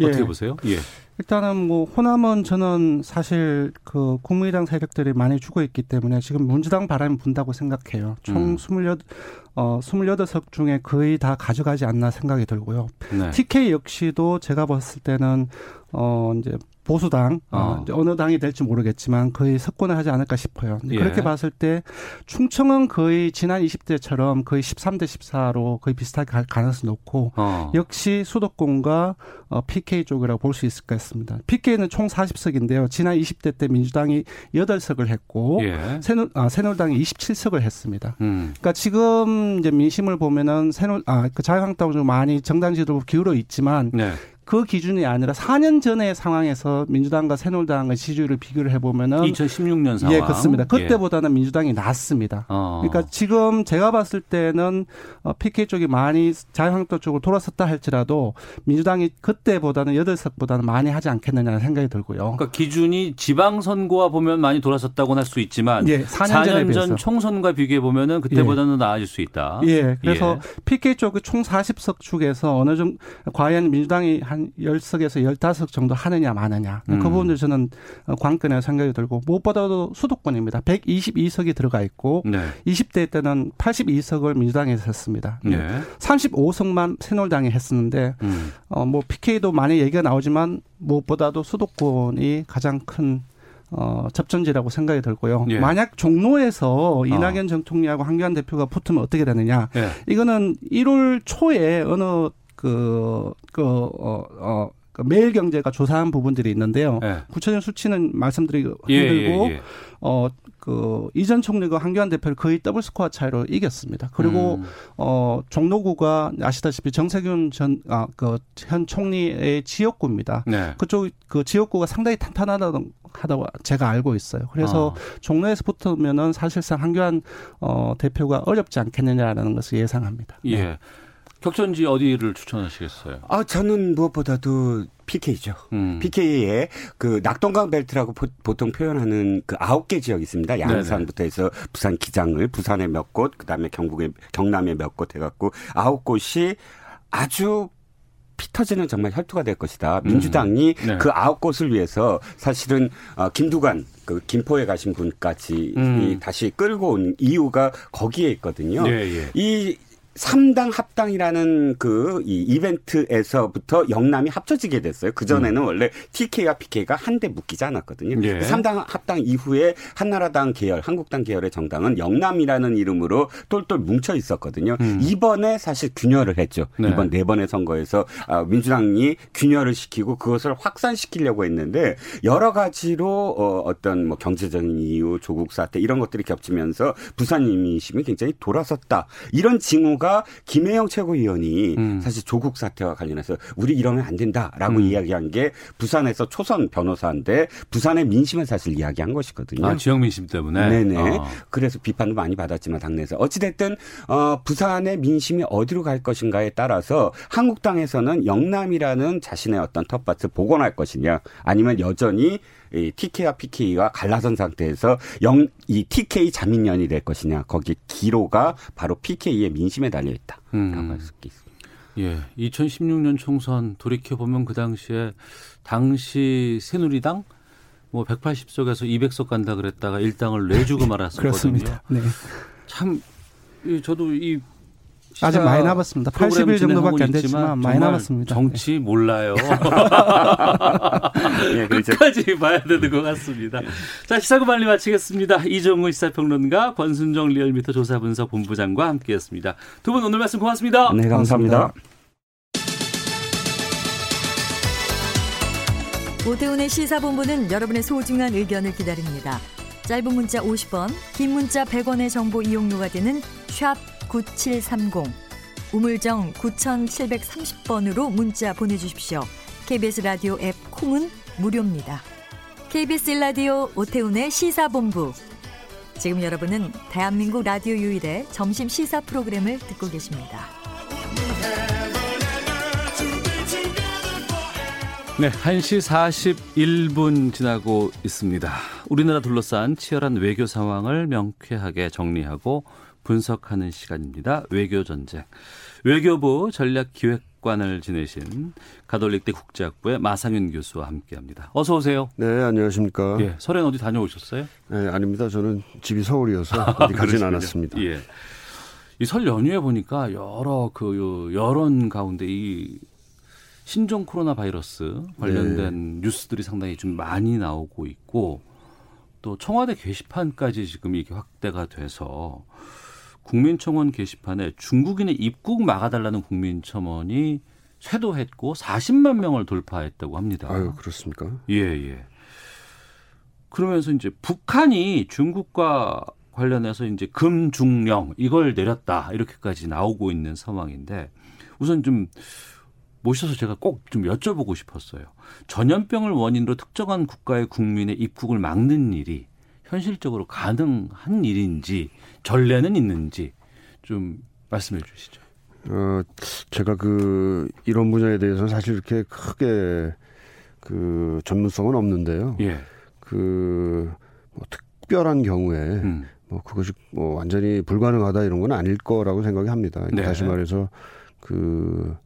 예. 어떻게 보세요? 예. 일단은 뭐 호남은 저는 사실 그 국민의당 세력들이 많이 죽어 있기 때문에 지금 민주당 바람이 분다고 생각해요. 총 음. 28, 어, 28석 중에 거의 다 가져가지 않나 생각이 들고요. 네. TK 역시도 제가 봤을 때는 어, 이제 보수당 어. 어. 느 당이 될지 모르겠지만 거의 석권을 하지 않을까 싶어요. 예. 그렇게 봤을 때 충청은 거의 지난 20대처럼 거의 13대 14로 거의 비슷하게 갈 가능성이 높고 어. 역시 수도권과 어, PK 쪽이라고 볼 수 있을 것 같습니다. PK는 총 40석인데요. 지난 20대 때 민주당이 8석을 했고 예. 새누, 아, 새누리당이 27석을 했습니다. 음. 그러니까 지금 이제 민심을 보면은 새누 아, 그 자유한국당 좀 많이 정당 지도 기울어 있지만 네. 그 기준이 아니라 4년 전의 상황에서 민주당과 새누리당의 지지율을 비교를 해보면은 2016년 상황 예 그렇습니다. 그때보다는 예. 민주당이 낮습니다. 어. 그러니까 지금 제가 봤을 때는 PK 어, 쪽이 많이 자유한국당 쪽으로 돌아섰다 할지라도 민주당이 그때보다는 8석보다는 많이 하지 않겠느냐는 생각이 들고요. 그러니까 기준이 지방선거와 보면 많이 돌아섰다고는 할 수 있지만 예, 4년, 4년 전 총선과 비교해 보면은 그때보다는 예. 나아질 수 있다. 예, 그래서 예. PK 쪽이 총 40석 중에서 어느 정도 과연 민주당이 한한 10석에서 15석 정도 하느냐 마느냐. 그 음. 그 부분도 저는 관건이라고 생각이 들고 무엇보다도 수도권입니다. 122석이 들어가 있고 네. 20대 때는 82석을 민주당에서 했습니다. 네. 35석만 새누리당이 했었는데 음. 어 뭐 PK도 많이 얘기가 나오지만 무엇보다도 수도권이 가장 큰 어, 접전지라고 생각이 들고요. 예. 만약 종로에서 이낙연 어. 전 총리하고 황교안 대표가 붙으면 어떻게 되느냐. 예. 이거는 1월 초에 어느 그, 그, 어, 어, 그 매일경제가 조사한 부분들이 있는데요. 네. 구체적인 수치는 말씀드리기 예, 힘들고 예, 예. 어 그 이전 총리가 황교안 대표를 거의 더블 스코어 차이로 이겼습니다. 그리고 음. 어 종로구가 아시다시피 정세균 전 아 그 현 총리의 지역구입니다. 네. 그쪽 그 지역구가 상당히 탄탄하다고 하다고 제가 알고 있어요. 그래서 어. 종로에서 붙으면은 사실상 한교안 어 대표가 어렵지 않겠느냐라는 것을 예상합니다. 네. 예. 격전지 어디를 추천하시겠어요? 아, 저는 무엇보다도 PK죠. 음. PK의 그 낙동강 벨트라고 보, 통 표현하는 그 아홉 개 지역이 있습니다. 양산부터 해서 부산 기장을 부산에 몇 곳, 그다음에 경북에 경남에 몇 곳 해갖고 아홉 곳이 아주 피 터지는 정말 혈투가 될 것이다. 민주당이 네. 그 아홉 곳을 위해서 사실은 어, 김두관 그 김포에 가신 분까지 음. 이 다시 끌고 온 이유가 거기에 있거든요. 예, 예. 이 3당 합당이라는 그 이 이벤트에서부터 영남이 합쳐지게 됐어요. 그전에는 원래 TK와 PK가 한데 묶이지 않았거든요. 음. 예. 3당 합당 이후에 한나라당 계열, 한국당 계열의 정당은 영남이라는 이름으로 똘똘 뭉쳐 있었거든요. 이번에 사실 균열을 했죠. 네. 이번 네 번의 선거에서 아, 민주당이 균열을 시키고 그것을 확산시키려고 했는데 여러 가지로 어, 어떤 뭐 경제적인 이유, 조국 사태 이런 것들이 겹치면서 부산 민심이 굉장히 돌아섰다. 이런 징후가 김혜영 최고위원이 음. 사실 조국 사태와 관련해서 우리 이러면 안 된다라고 음. 이야기한 게 부산에서 초선 변호사인데 부산의 민심을 사실 이야기한 것이거든요. 아, 지역 민심 때문에. 네네. 어. 그래서 비판도 많이 받았지만 당내에서 어찌 됐든 어, 부산의 민심이 어디로 갈 것인가에 따라서 한국당에서는 영남이라는 자신의 어떤 텃밭을 복원할 것이냐 아니면 여전히 이 TK와 PK와 갈라선 상태에서 영, 이 TK 자민련이 될 것이냐 거기 기로가 바로 PK의 민심에 달려 있다라고 음. 할수 있습니다. 예. 2016년 총선 돌이켜 보면 그 당시에 당시 새누리당 뭐 180석에서 200석 간다 그랬다가 일당을 내주고 말았었거든요. 그렇습니다. 네. 참 이, 저도 이 아직 많이 남았습니다. 프로그램 80일 정도밖에 안 됐지만 많이 남았습니다. 정치 몰라요. 예, 그렇죠. 끝까지 봐야 되는 것 같습니다. 자, 시사구 빨리 마치겠습니다. 이정우 시사평론가, 권순정 리얼미터 조사분석 본부장과 함께했습니다. 두 분 오늘 말씀 고맙습니다. 네, 감사합니다. 오태훈의 시사본부는 여러분의 소중한 의견을 기다립니다. 짧은 문자 50원, 긴 문자 100원의 정보 이용료가 되는 샵 9730, 우물정 9730번으로 문자 보내주십시오. KBS 라디오 앱 콩은 무료입니다. KBS 라디오 오태훈의 시사본부. 지금 여러분은 대한민국 라디오 유일의 점심 시사 프로그램을 듣고 계십니다. 네, 1시 41분 지나고 있습니다. 우리나라 둘러싼 치열한 외교 상황을 명쾌하게 정리하고 분석하는 시간입니다. 외교 전쟁. 외교부 전략기획관을 지내신 가톨릭대 국제학부의 마상윤 교수와 함께합니다. 어서 오세요. 네, 안녕하십니까. 예, 설엔 어디 다녀오셨어요? 네, 아닙니다. 저는 집이 서울이어서 어디 가진. 않았습니다. 예. 이설 연휴에 보니까 여러 그 여론 가운데 이 신종 코로나 바이러스 관련된 뉴스들이 상당히 좀 많이 나오고 있고 또 청와대 게시판까지 지금 이게 확대가 돼서 국민청원 게시판에 중국인의 입국 막아달라는 국민청원이 쇄도했고 40만 명을 돌파했다고 합니다. 아유, 그렇습니까? 예, 예. 그러면서 이제 북한이 중국과 관련해서 이제 금중령 이걸 내렸다 이렇게까지 나오고 있는 상황인데 우선 좀 모셔서 제가 꼭 좀 여쭤보고 싶었어요. 전염병을 원인으로 특정한 국가의 국민의 입국을 막는 일이 현실적으로 가능한 일인지 전례는 있는지 좀 말씀해 주시죠. 어, 제가 그 이런 분야에 대해서는 사실 이렇게 크게 그 전문성은 없는데요. 예. 그 뭐 특별한 경우에 음. 뭐 그것이 뭐 완전히 불가능하다 이런 건 아닐 거라고 생각이 합니다. 네. 다시 말해서 그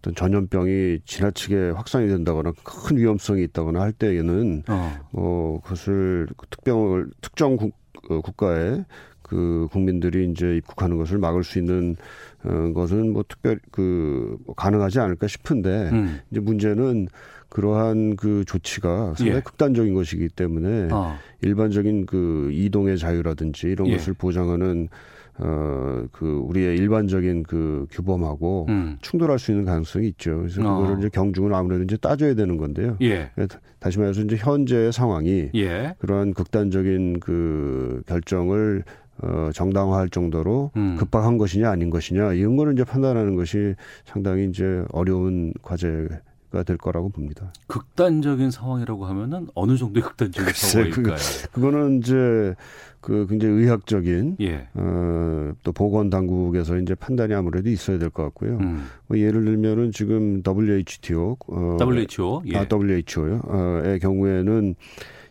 어떤 전염병이 지나치게 확산이 된다거나 큰 위험성이 있다거나 할 때에는 어. 뭐 그것을 그 특병을 특정 국, 어, 국가에 그 국민들이 이제 입국하는 것을 막을 수 있는 어, 것은 뭐 특별 그뭐 가능하지 않을까 싶은데 음. 이제 문제는 그러한 그 조치가 상당히 예. 극단적인 것이기 때문에 어. 일반적인 그 이동의 자유라든지 이런 예. 것을 보장하는 어, 그, 우리의 일반적인 그 규범하고 음. 충돌할 수 있는 가능성이 있죠. 그래서 어. 그거를 이제 경중은 아무래도 이제 따져야 되는 건데요. 예. 다시 말해서 이제 현재의 상황이 예. 그러한 극단적인 그 결정을 어, 정당화할 정도로 음. 급박한 것이냐 아닌 것이냐 이런 거를 이제 판단하는 것이 상당히 이제 어려운 과제가 될 거라고 봅니다. 극단적인 상황이라고 하면은 어느 정도의 극단적인 상황일까요? 그, 거는 이제 그 굉장히 의학적인 예. 어, 또 보건 당국에서 이제 판단이 아무래도 있어야 될 것 같고요. 음. 뭐 예를 들면은 지금 WHTO 어, WHO 예. 아, WHO요. 어의 경우에는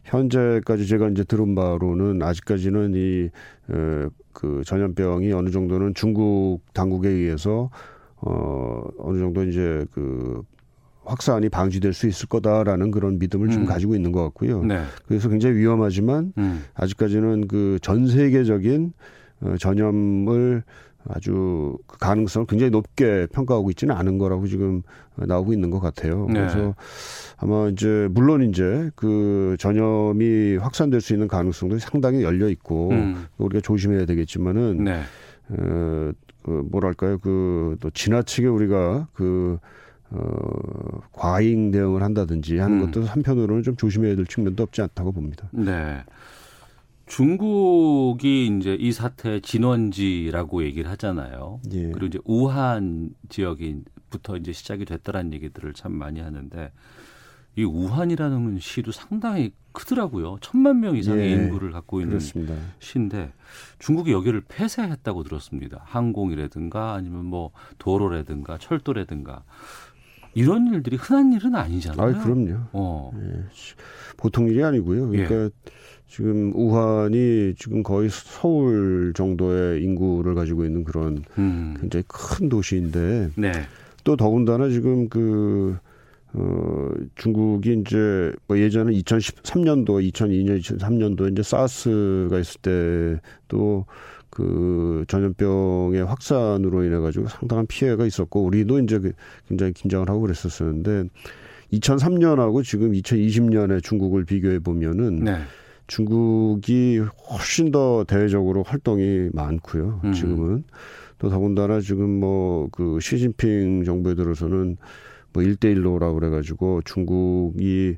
현재까지 제가 이제 들은 바로는 아직까지는 이, 에, 그 전염병이 어느 정도는 중국 당국에 의해서 어, 어느 정도 이제 그 확산이 방지될 수 있을 거다라는 그런 믿음을 음. 좀 가지고 있는 것 같고요. 네. 그래서 굉장히 위험하지만 음. 아직까지는 그 전 세계적인 어, 전염을 아주 그 가능성을 굉장히 높게 평가하고 있지는 않은 거라고 지금 나오고 있는 것 같아요. 네. 그래서 아마 이제 물론 이제 그 전염이 확산될 수 있는 가능성도 상당히 열려 있고 음. 우리가 조심해야 되겠지만은 네. 어, 그 뭐랄까요 그 또 지나치게 우리가 그 어, 과잉 대응을 한다든지 하는 음. 것도 한편으로는 좀 조심해야 될 측면도 없지 않다고 봅니다. 네. 중국이 이제 이 사태의 진원지라고 얘기를 하잖아요. 예. 그리고 이제 우한 지역부터 이제 시작이 됐다라는 얘기들을 참 많이 하는데 이 우한이라는 시도 상당히 크더라고요. 천만 명 이상의 예. 인구를 갖고 있는 그렇습니다. 시인데 중국이 여기를 폐쇄했다고 들었습니다. 항공이라든가 아니면 뭐 도로라든가 철도라든가 이런 일들이 흔한 일은 아니잖아요. 아, 그럼요. 어. 예. 보통 일이 아니고요. 그러니까 예. 지금 우한이 지금 거의 서울 정도의 인구를 가지고 있는 그런 음. 굉장히 큰 도시인데 네. 또 더군다나 지금 그 어, 중국이 이제 뭐 예전에 2013년도, 2002년, 2003년도 이제 사스가 있을 때도 그 전염병의 확산으로 인해 가지고 상당한 피해가 있었고 우리도 이제 그 굉장히 긴장을 하고 그랬었었는데 2003년하고 지금 2020년에 중국을 비교해 보면은 네. 중국이 훨씬 더 대외적으로 활동이 많고요. 음. 지금은 또 더군다나 지금 뭐 그 시진핑 정부에 들어서는 뭐 1대1로라고 그래 가지고 중국이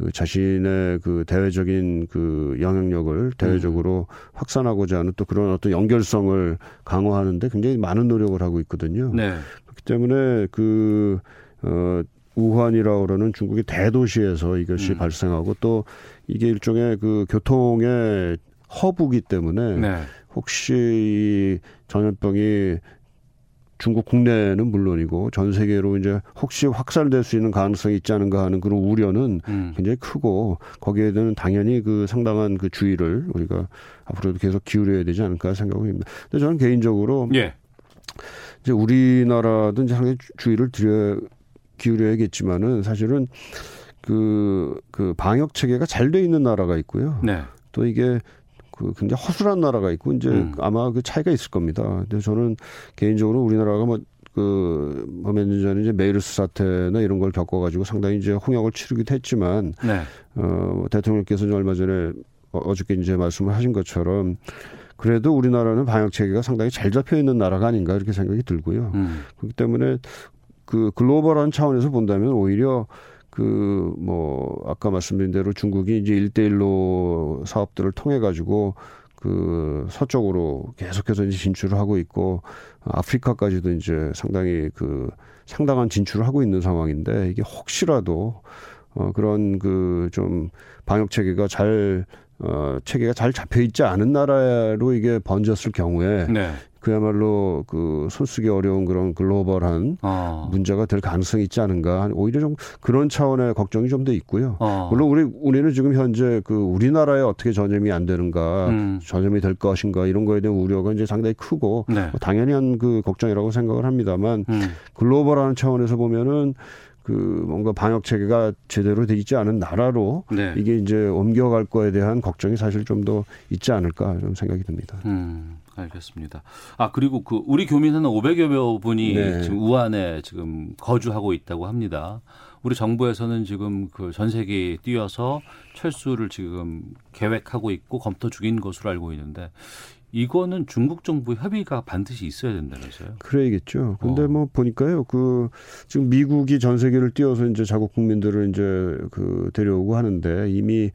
그 자신의 그 대외적인 그 영향력을 대외적으로 음. 확산하고자 하는 또 그런 어떤 연결성을 강화하는데 굉장히 많은 노력을 하고 있거든요. 네. 그렇기 때문에 그, 어, 우한이라고 그러는 중국의 대도시에서 이것이 음. 발생하고 또 이게 일종의 그 교통의 허브기 때문에 네. 혹시 이 전염병이 중국 국내는 물론이고 전 세계로 이제 혹시 확산될 수 있는 가능성이 있지 않은가 하는 그런 우려는 음. 굉장히 크고 거기에 대한 당연히 그 상당한 그 주의를 우리가 앞으로도 계속 기울여야 되지 않을까 생각합니다. 근데 저는 개인적으로 예. 이제 우리나라도 이제 상당히 주의를 드려 기울여야겠지만은 사실은 그, 그 방역 체계가 잘 돼 있는 나라가 있고요. 네. 또 이게 그 굉장히 허술한 나라가 있고 이제 음. 아마 그 차이가 있을 겁니다. 근데 저는 개인적으로 우리나라가 뭐 그, 뭐몇년 전에 이제 메이르스 사태나 이런 걸 겪어가지고 상당히 이제 홍역을 치르기도 했지만, 네. 어, 대통령께서는 얼마 전에 어, 어저께 이제 말씀을 하신 것처럼 그래도 우리나라는 방역 체계가 상당히 잘 잡혀 있는 나라가 아닌가 이렇게 생각이 들고요. 음. 그렇기 때문에 그 글로벌한 차원에서 본다면 오히려 그 뭐 아까 말씀드린 대로 중국이 이제 일대일로 사업들을 통해 가지고 그 서쪽으로 계속해서 이제 진출을 하고 있고 아프리카까지도 이제 상당히 그 상당한 진출을 하고 있는 상황인데 이게 혹시라도 어 그런 그 좀 방역 체계가 잘 어, 체계가 잘 잡혀 있지 않은 나라로 이게 번졌을 경우에 네. 그야말로 그 손쓰기 어려운 그런 글로벌한 어. 문제가 될 가능성이 있지 않은가 오히려 좀 그런 차원의 걱정이 좀 더 있고요. 어. 물론 우리 우리는 지금 현재 그 우리나라에 어떻게 전염이 안 되는가 음. 전염이 될 것인가 이런 거에 대한 우려가 이제 상당히 크고 네. 뭐 당연한 그 걱정이라고 생각을 합니다만 음. 글로벌한 차원에서 보면은 그 뭔가 방역 체계가 제대로 돼 있지 않은 나라로 네. 이게 이제 옮겨갈 거에 대한 걱정이 사실 좀 더 있지 않을까 좀 생각이 듭니다. 음. 알겠습니다. 아 그리고 그 우리 교민 한 500여 분이 네. 지금 우한에 지금 거주하고 있다고 합니다. 우리 정부에서는 지금 그 전 세계에 뛰어서 철수를 지금 계획하고 있고 검토 중인 것으로 알고 있는데 이거는 중국 정부 협의가 반드시 있어야 된다면서요? 그래야겠죠. 근데 어. 뭐 보니까요, 그 지금 미국이 전 세계를 띄워서 이제 자국 국민들을 이제 그 데려오고 하는데 이미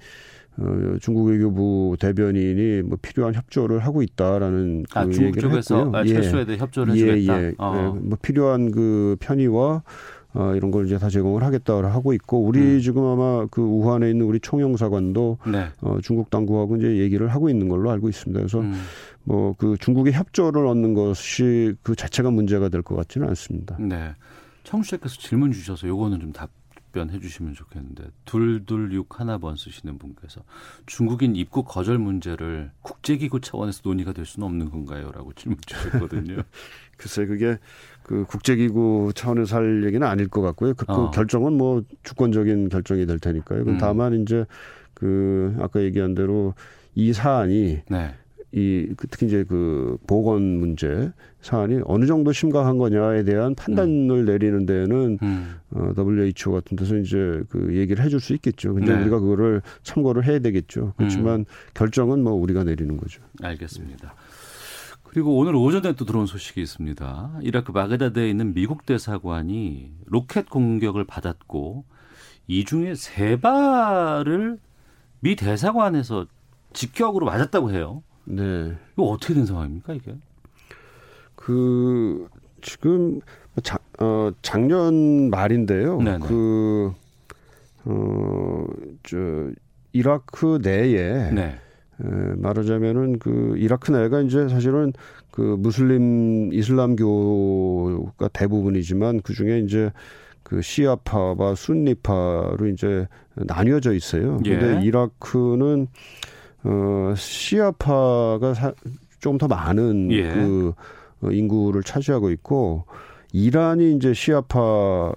어, 중국 외교부 대변인이 뭐 필요한 협조를 하고 있다라는 그 아, 중국 얘기를 쪽에서 했고요. 철수에 예. 대해 협조를 해주겠다. 예, 예. 어. 예. 뭐 필요한 그 편의와 어, 이런 걸 이제 다 제공을 하겠다고 하고 있고 우리 음. 지금 아마 그 우한에 있는 우리 총영사관도 네. 어, 중국 당국하고 이제 얘기를 하고 있는 걸로 알고 있습니다. 그래서 음. 뭐그 중국의 협조를 얻는 것이 그 자체가 문제가 될 것 같지는 않습니다. 네. 청취자께서 질문 주셔서 요거는 좀 답변해 주시면 좋겠는데 둘둘육 하나번 쓰시는 분께서 중국인 입국 거절 문제를 국제기구 차원에서 논의가 될 수는 없는 건가요?라고 질문 주셨거든요. 글쎄 그게 그 국제기구 차원에서 할 얘기는 아닐 것 같고요. 그, 그 어. 결정은 뭐 주권적인 결정이 될 테니까요. 음. 다만 이제 그 아까 얘기한 대로 이 사안이 네. 이그 특히 이제 그 보건 문제 사안이 어느 정도 심각한 거냐에 대한 판단을 음. 내리는 데는 음. 어, WHO 같은 데서 이제 그 얘기를 해줄 수 있겠죠. 근데 네. 우리가 그거를 참고를 해야 되겠죠. 그렇지만 음. 결정은 뭐 우리가 내리는 거죠. 알겠습니다. 그리고 오늘 오전에 또 들어온 소식이 있습니다. 이라크 바그다드에 있는 미국 대사관이 로켓 공격을 받았고 이 중에 세 발을 미 대사관에서 직격으로 맞았다고 해요. 네. 이거 어떻게 된 상황입니까 이게? 그 지금 자, 어, 작년 말인데요. 네네. 그 어, 저 이라크 내에 네. 에, 말하자면은 그 이라크 내가 이제 사실은 그 무슬림 이슬람교가 대부분이지만 그 중에 이제 그 시아파와 순니파로 이제 나뉘어져 있어요. 예. 근데 이라크는 어 시아파가 좀더 많은 예. 그 인구를 차지하고 있고 이란이 이제 시아파의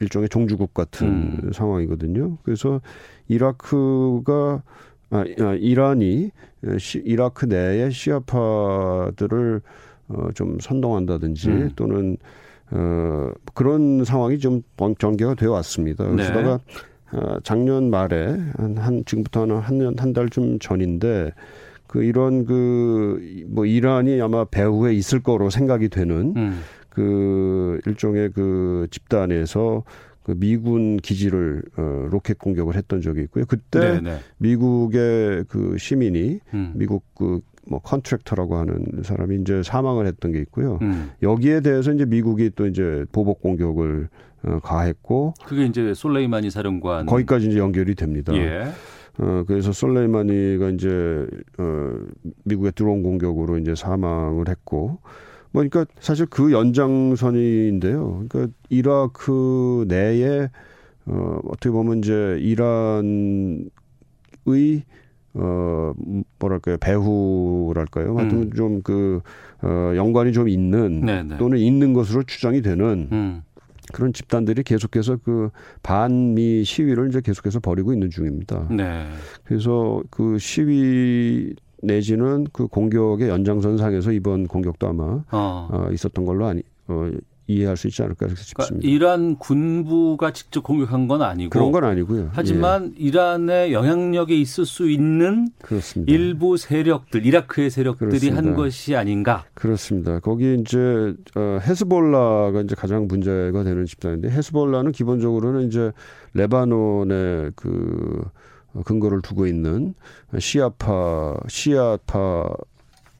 일종의 종주국 같은 음. 상황이거든요. 그래서 이라크가 아, 아, 이란이 시, 이라크 내에 시아파들을 어, 좀 선동한다든지 음. 또는 어, 그런 상황이 좀 전개가 되어 왔습니다. 그러다가 네. 어, 작년 말에 한, 한 지금부터 한한 한달좀 전인데 그 이런 그 뭐 이란이 아마 배후에 있을 거로 생각이 되는 음. 그 일종의 그 집단에서 그 미군 기지를 어, 로켓 공격을 했던 적이 있고요. 그때 네네. 네. 미국의 그 시민이 음. 미국 그 뭐 contractor라고 하는 사람이 이제 사망을 했던 게 있고요. 음. 여기에 대해서 이제 미국이 또 이제 보복 공격을 어, 가했고 그게 이제 솔레이마니 사령관 거기까지 이제 연결이 됩니다. 예. 어, 그래서 솔레이마니가 이제, 어, 미국의 드론 공격으로 이제 사망을 했고, 뭐, 그러니까 사실 그 연장선인데요. 그러니까 이라크 내에, 어, 어떻게 보면 이제 이란의, 어, 뭐랄까요, 배후랄까요. 하여튼 음. 좀그, 어, 연관이 좀 있는 네네. 또는 있는 것으로 추정이 되는 음. 그런 집단들이 계속해서 그 반미 시위를 이제 계속해서 벌이고 있는 중입니다. 네. 그래서 그 시위 내지는 그 공격의 연장선상에서 이번 공격도 아마 어. 어 있었던 걸로 아니 어, 이해할 수 있지 않을까 그러니까 싶습니다. 그러니까 이란 군부가 직접 공격한 건 아니고 그런 건 아니고요. 하지만 예. 이란의 영향력에 있을 수 있는 그렇습니다. 일부 세력들, 이라크의 세력들이 그렇습니다. 한 것이 아닌가? 그렇습니다. 거기 이제 어, 헤스볼라가 이제 가장 문제가 되는 집단인데 헤스볼라는 기본적으로는 이제 레바논의 그 근거를 두고 있는 시아파 시아파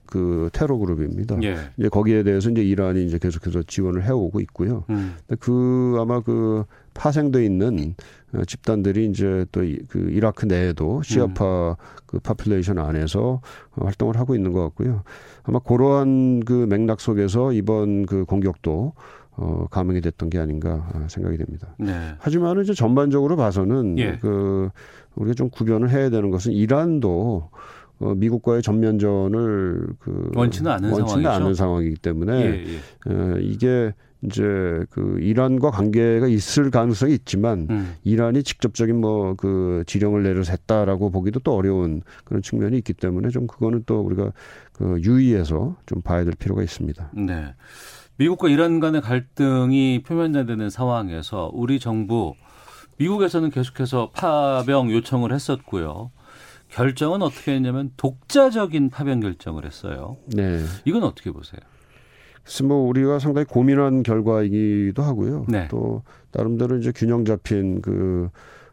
그 테러 그룹입니다. 예. 이제 거기에 대해서 이제 이란이 이제 계속해서 지원을 해오고 있고요. 음. 그 아마 그 파생돼 있는 어, 집단들이 이제 또 그 이라크 내에도 시아파 음. 그 population 안에서 활동을 하고 있는 것 같고요. 아마 그러한 그 맥락 속에서 이번 그 공격도 어, 감행이 됐던 게 아닌가 생각이 됩니다. 네. 하지만 이제 전반적으로 봐서는 예. 그 우리가 좀 구별을 해야 되는 것은 이란도 어, 미국과의 전면전을 그 원치는 않은 원치는? 않은 상황이기 때문에 예, 예. 어, 이게 이제 그 이란과 관계가 있을 가능성이 있지만 음. 이란이 직접적인 뭐 그 지령을 내려서 했다라고 보기도 또 어려운 그런 측면이 있기 때문에 좀 그거는 또 우리가 그 유의해서 좀 봐야 될 필요가 있습니다. 네. 미국과 이란 간의 갈등이 표면화되는 상황에서 우리 정부 미국에서는 계속해서 파병 요청을 했었고요. 결정은 어떻게 했냐면 독자적인 파병 결정을 했어요. 네. 이건 어떻게 보세요? 그래서 뭐 우리가 상당히 고민한 결과이기도 하고요. 네. 또 나름대로 이제 균형 잡힌 그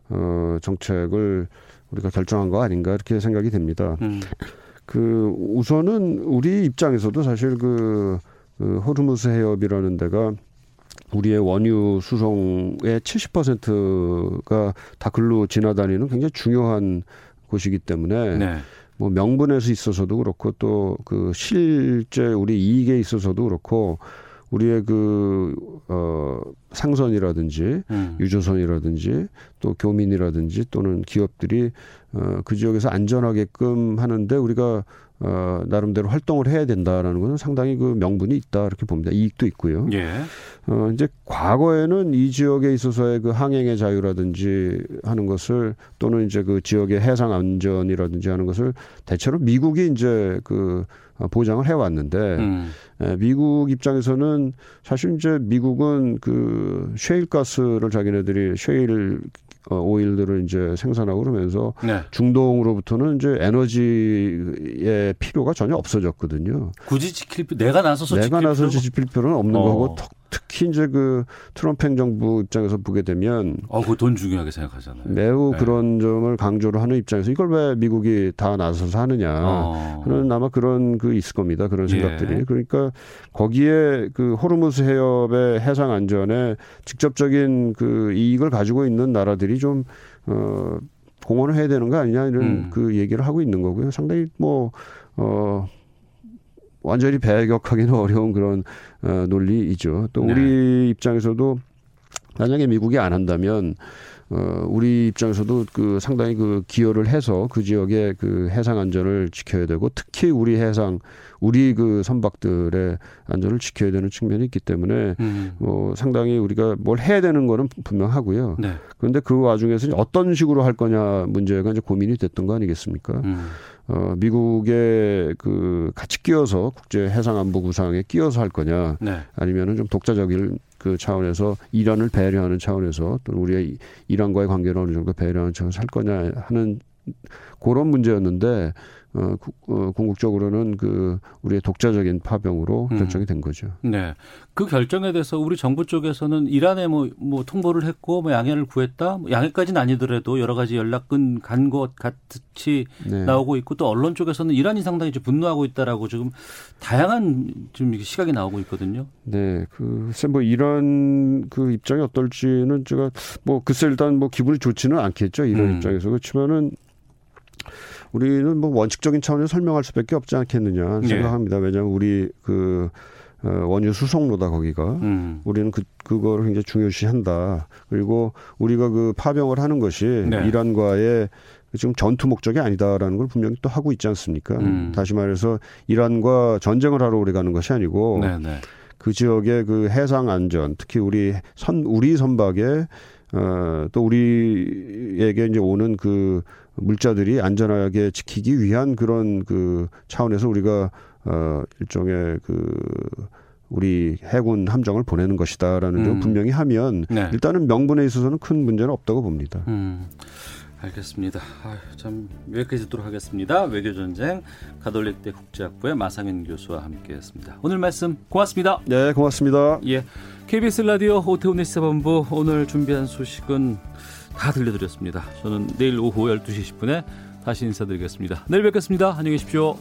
어, 정책을 우리가 결정한 거 아닌가 이렇게 생각이 됩니다. 음. 그 우선은 우리 입장에서도 사실 그, 그 호르무스 해협이라는 데가 우리의 원유 수송의 70%가 다 글로 지나다니는 굉장히 중요한 곳이기 때문에 네. 뭐 명분에서 있어서도 그렇고 또 그 실제 우리 이익에 있어서도 그렇고 우리의 그, 어, 상선이라든지 음. 유조선이라든지 또 교민이라든지 또는 기업들이 어, 그 지역에서 안전하게끔 하는데 우리가 어, 나름대로 활동을 해야 된다라는 것은 상당히 그 명분이 있다 이렇게 봅니다. 이익도 있고요. 예. 어, 이제 과거에는 이 지역에 있어서의 그 항행의 자유라든지 하는 것을 또는 이제 그 지역의 해상 안전이라든지 하는 것을 대체로 미국이 이제 그 어, 보장을 해왔는데 음. 에, 미국 입장에서는 사실 이제 미국은 그 쉐일가스를 자기네들이 쉐일 어, 오일들을 이제 생산하고 그러면서 네. 중동으로부터는 이제 에너지의 필요가 전혀 없어졌거든요. 굳이 지킬 필요, 내가 나서서 내가 지킬 나서 필요가- 지킬 필요는 없는 어. 거고 턱- 특히 이제 그 트럼프 행정부 입장에서 보게 되면 어, 그거 돈 중요하게 생각하잖아요. 매우 네. 그런 점을 강조를 하는 입장에서 이걸 왜 미국이 다 나서서 하느냐. 어. 그런 아마 그런 그 있을 겁니다. 그런 예. 생각들이. 그러니까 거기에 그 호르무스 해협의 해상 안전에 직접적인 그 이익을 가지고 있는 나라들이 좀 어, 공헌을 해야 되는 거 아니냐 이런 음. 그 얘기를 하고 있는 거고요. 상당히 뭐 어. 완전히 배격하기는 어려운 그런 어, 논리이죠. 또 네. 우리 입장에서도 만약에 미국이 안 한다면 어, 우리 입장에서도 그 상당히 그 기여를 해서 그 지역의 그 해상 안전을 지켜야 되고 특히 우리 해상 우리 그 선박들의 안전을 지켜야 되는 측면이 있기 때문에 음. 뭐 상당히 우리가 뭘 해야 되는 거는 분명하고요. 네. 그런데 그 와중에서 어떤 식으로 할 거냐 문제가 이제 고민이 됐던 거 아니겠습니까? 음. 어, 미국의 그 같이 끼어서 국제 해상 안보 구상에 끼어서 할 거냐 네. 아니면은 좀 독자적인 그 차원에서 이란을 배려하는 차원에서 또는 우리의 이- 이란과의 관계를 어느 정도 배려하는 차원에서 할 거냐 하는 그런 문제였는데 어, 구- 어, 궁극적으로는 그 우리의 독자적인 파병으로 음. 결정이 된 거죠. 네. 그 결정에 대해서 우리 정부 쪽에서는 이란에 뭐, 뭐 통보를 했고 뭐 양해를 구했다. 뭐 양해까지는 아니더라도 여러 가지 연락은 간 것 같이 네. 나오고 있고 또 언론 쪽에서는 이란이 상당히 좀 분노하고 있다라고 지금 다양한 좀 시각이 나오고 있거든요. 네, 그, 글쎄, 뭐, 이런 그 입장이 어떨지는 제가, 뭐, 글쎄, 일단 뭐, 기분이 좋지는 않겠죠. 이런 음. 입장에서. 그렇지만은, 우리는 뭐, 원칙적인 차원에서 설명할 수밖에 없지 않겠느냐 네. 생각합니다. 왜냐하면 우리 그, 어, 원유 수송로다, 거기가. 음. 우리는 그, 그거를 굉장히 중요시 한다. 그리고 우리가 그 파병을 하는 것이 네. 이란과의 지금 전투 목적이 아니다라는 걸 분명히 또 하고 있지 않습니까? 음. 다시 말해서 이란과 전쟁을 하러 우리 가는 것이 아니고 네, 네. 그 지역의 그 해상 안전, 특히 우리 선 우리 선박에 어, 또 우리에게 이제 오는 그 물자들이 안전하게 지키기 위한 그런 그 차원에서 우리가 어 일종의 그 우리 해군 함정을 보내는 것이다라는 점 음. 분명히 하면 네. 일단은 명분에 있어서는 큰 문제는 없다고 봅니다. 음. 알겠습니다. 아유, 참 여기까지 듣도록 하겠습니다. 외교 전쟁 가톨릭대 국제학부의 마상현 교수와 함께했습니다. 오늘 말씀 고맙습니다. 네, 고맙습니다. 예, KBS 라디오 오태훈의 시사본부 오늘 준비한 소식은 다 들려드렸습니다. 저는 내일 오후 12시 10분에 다시 인사드리겠습니다. 내일 뵙겠습니다. 안녕히 계십시오.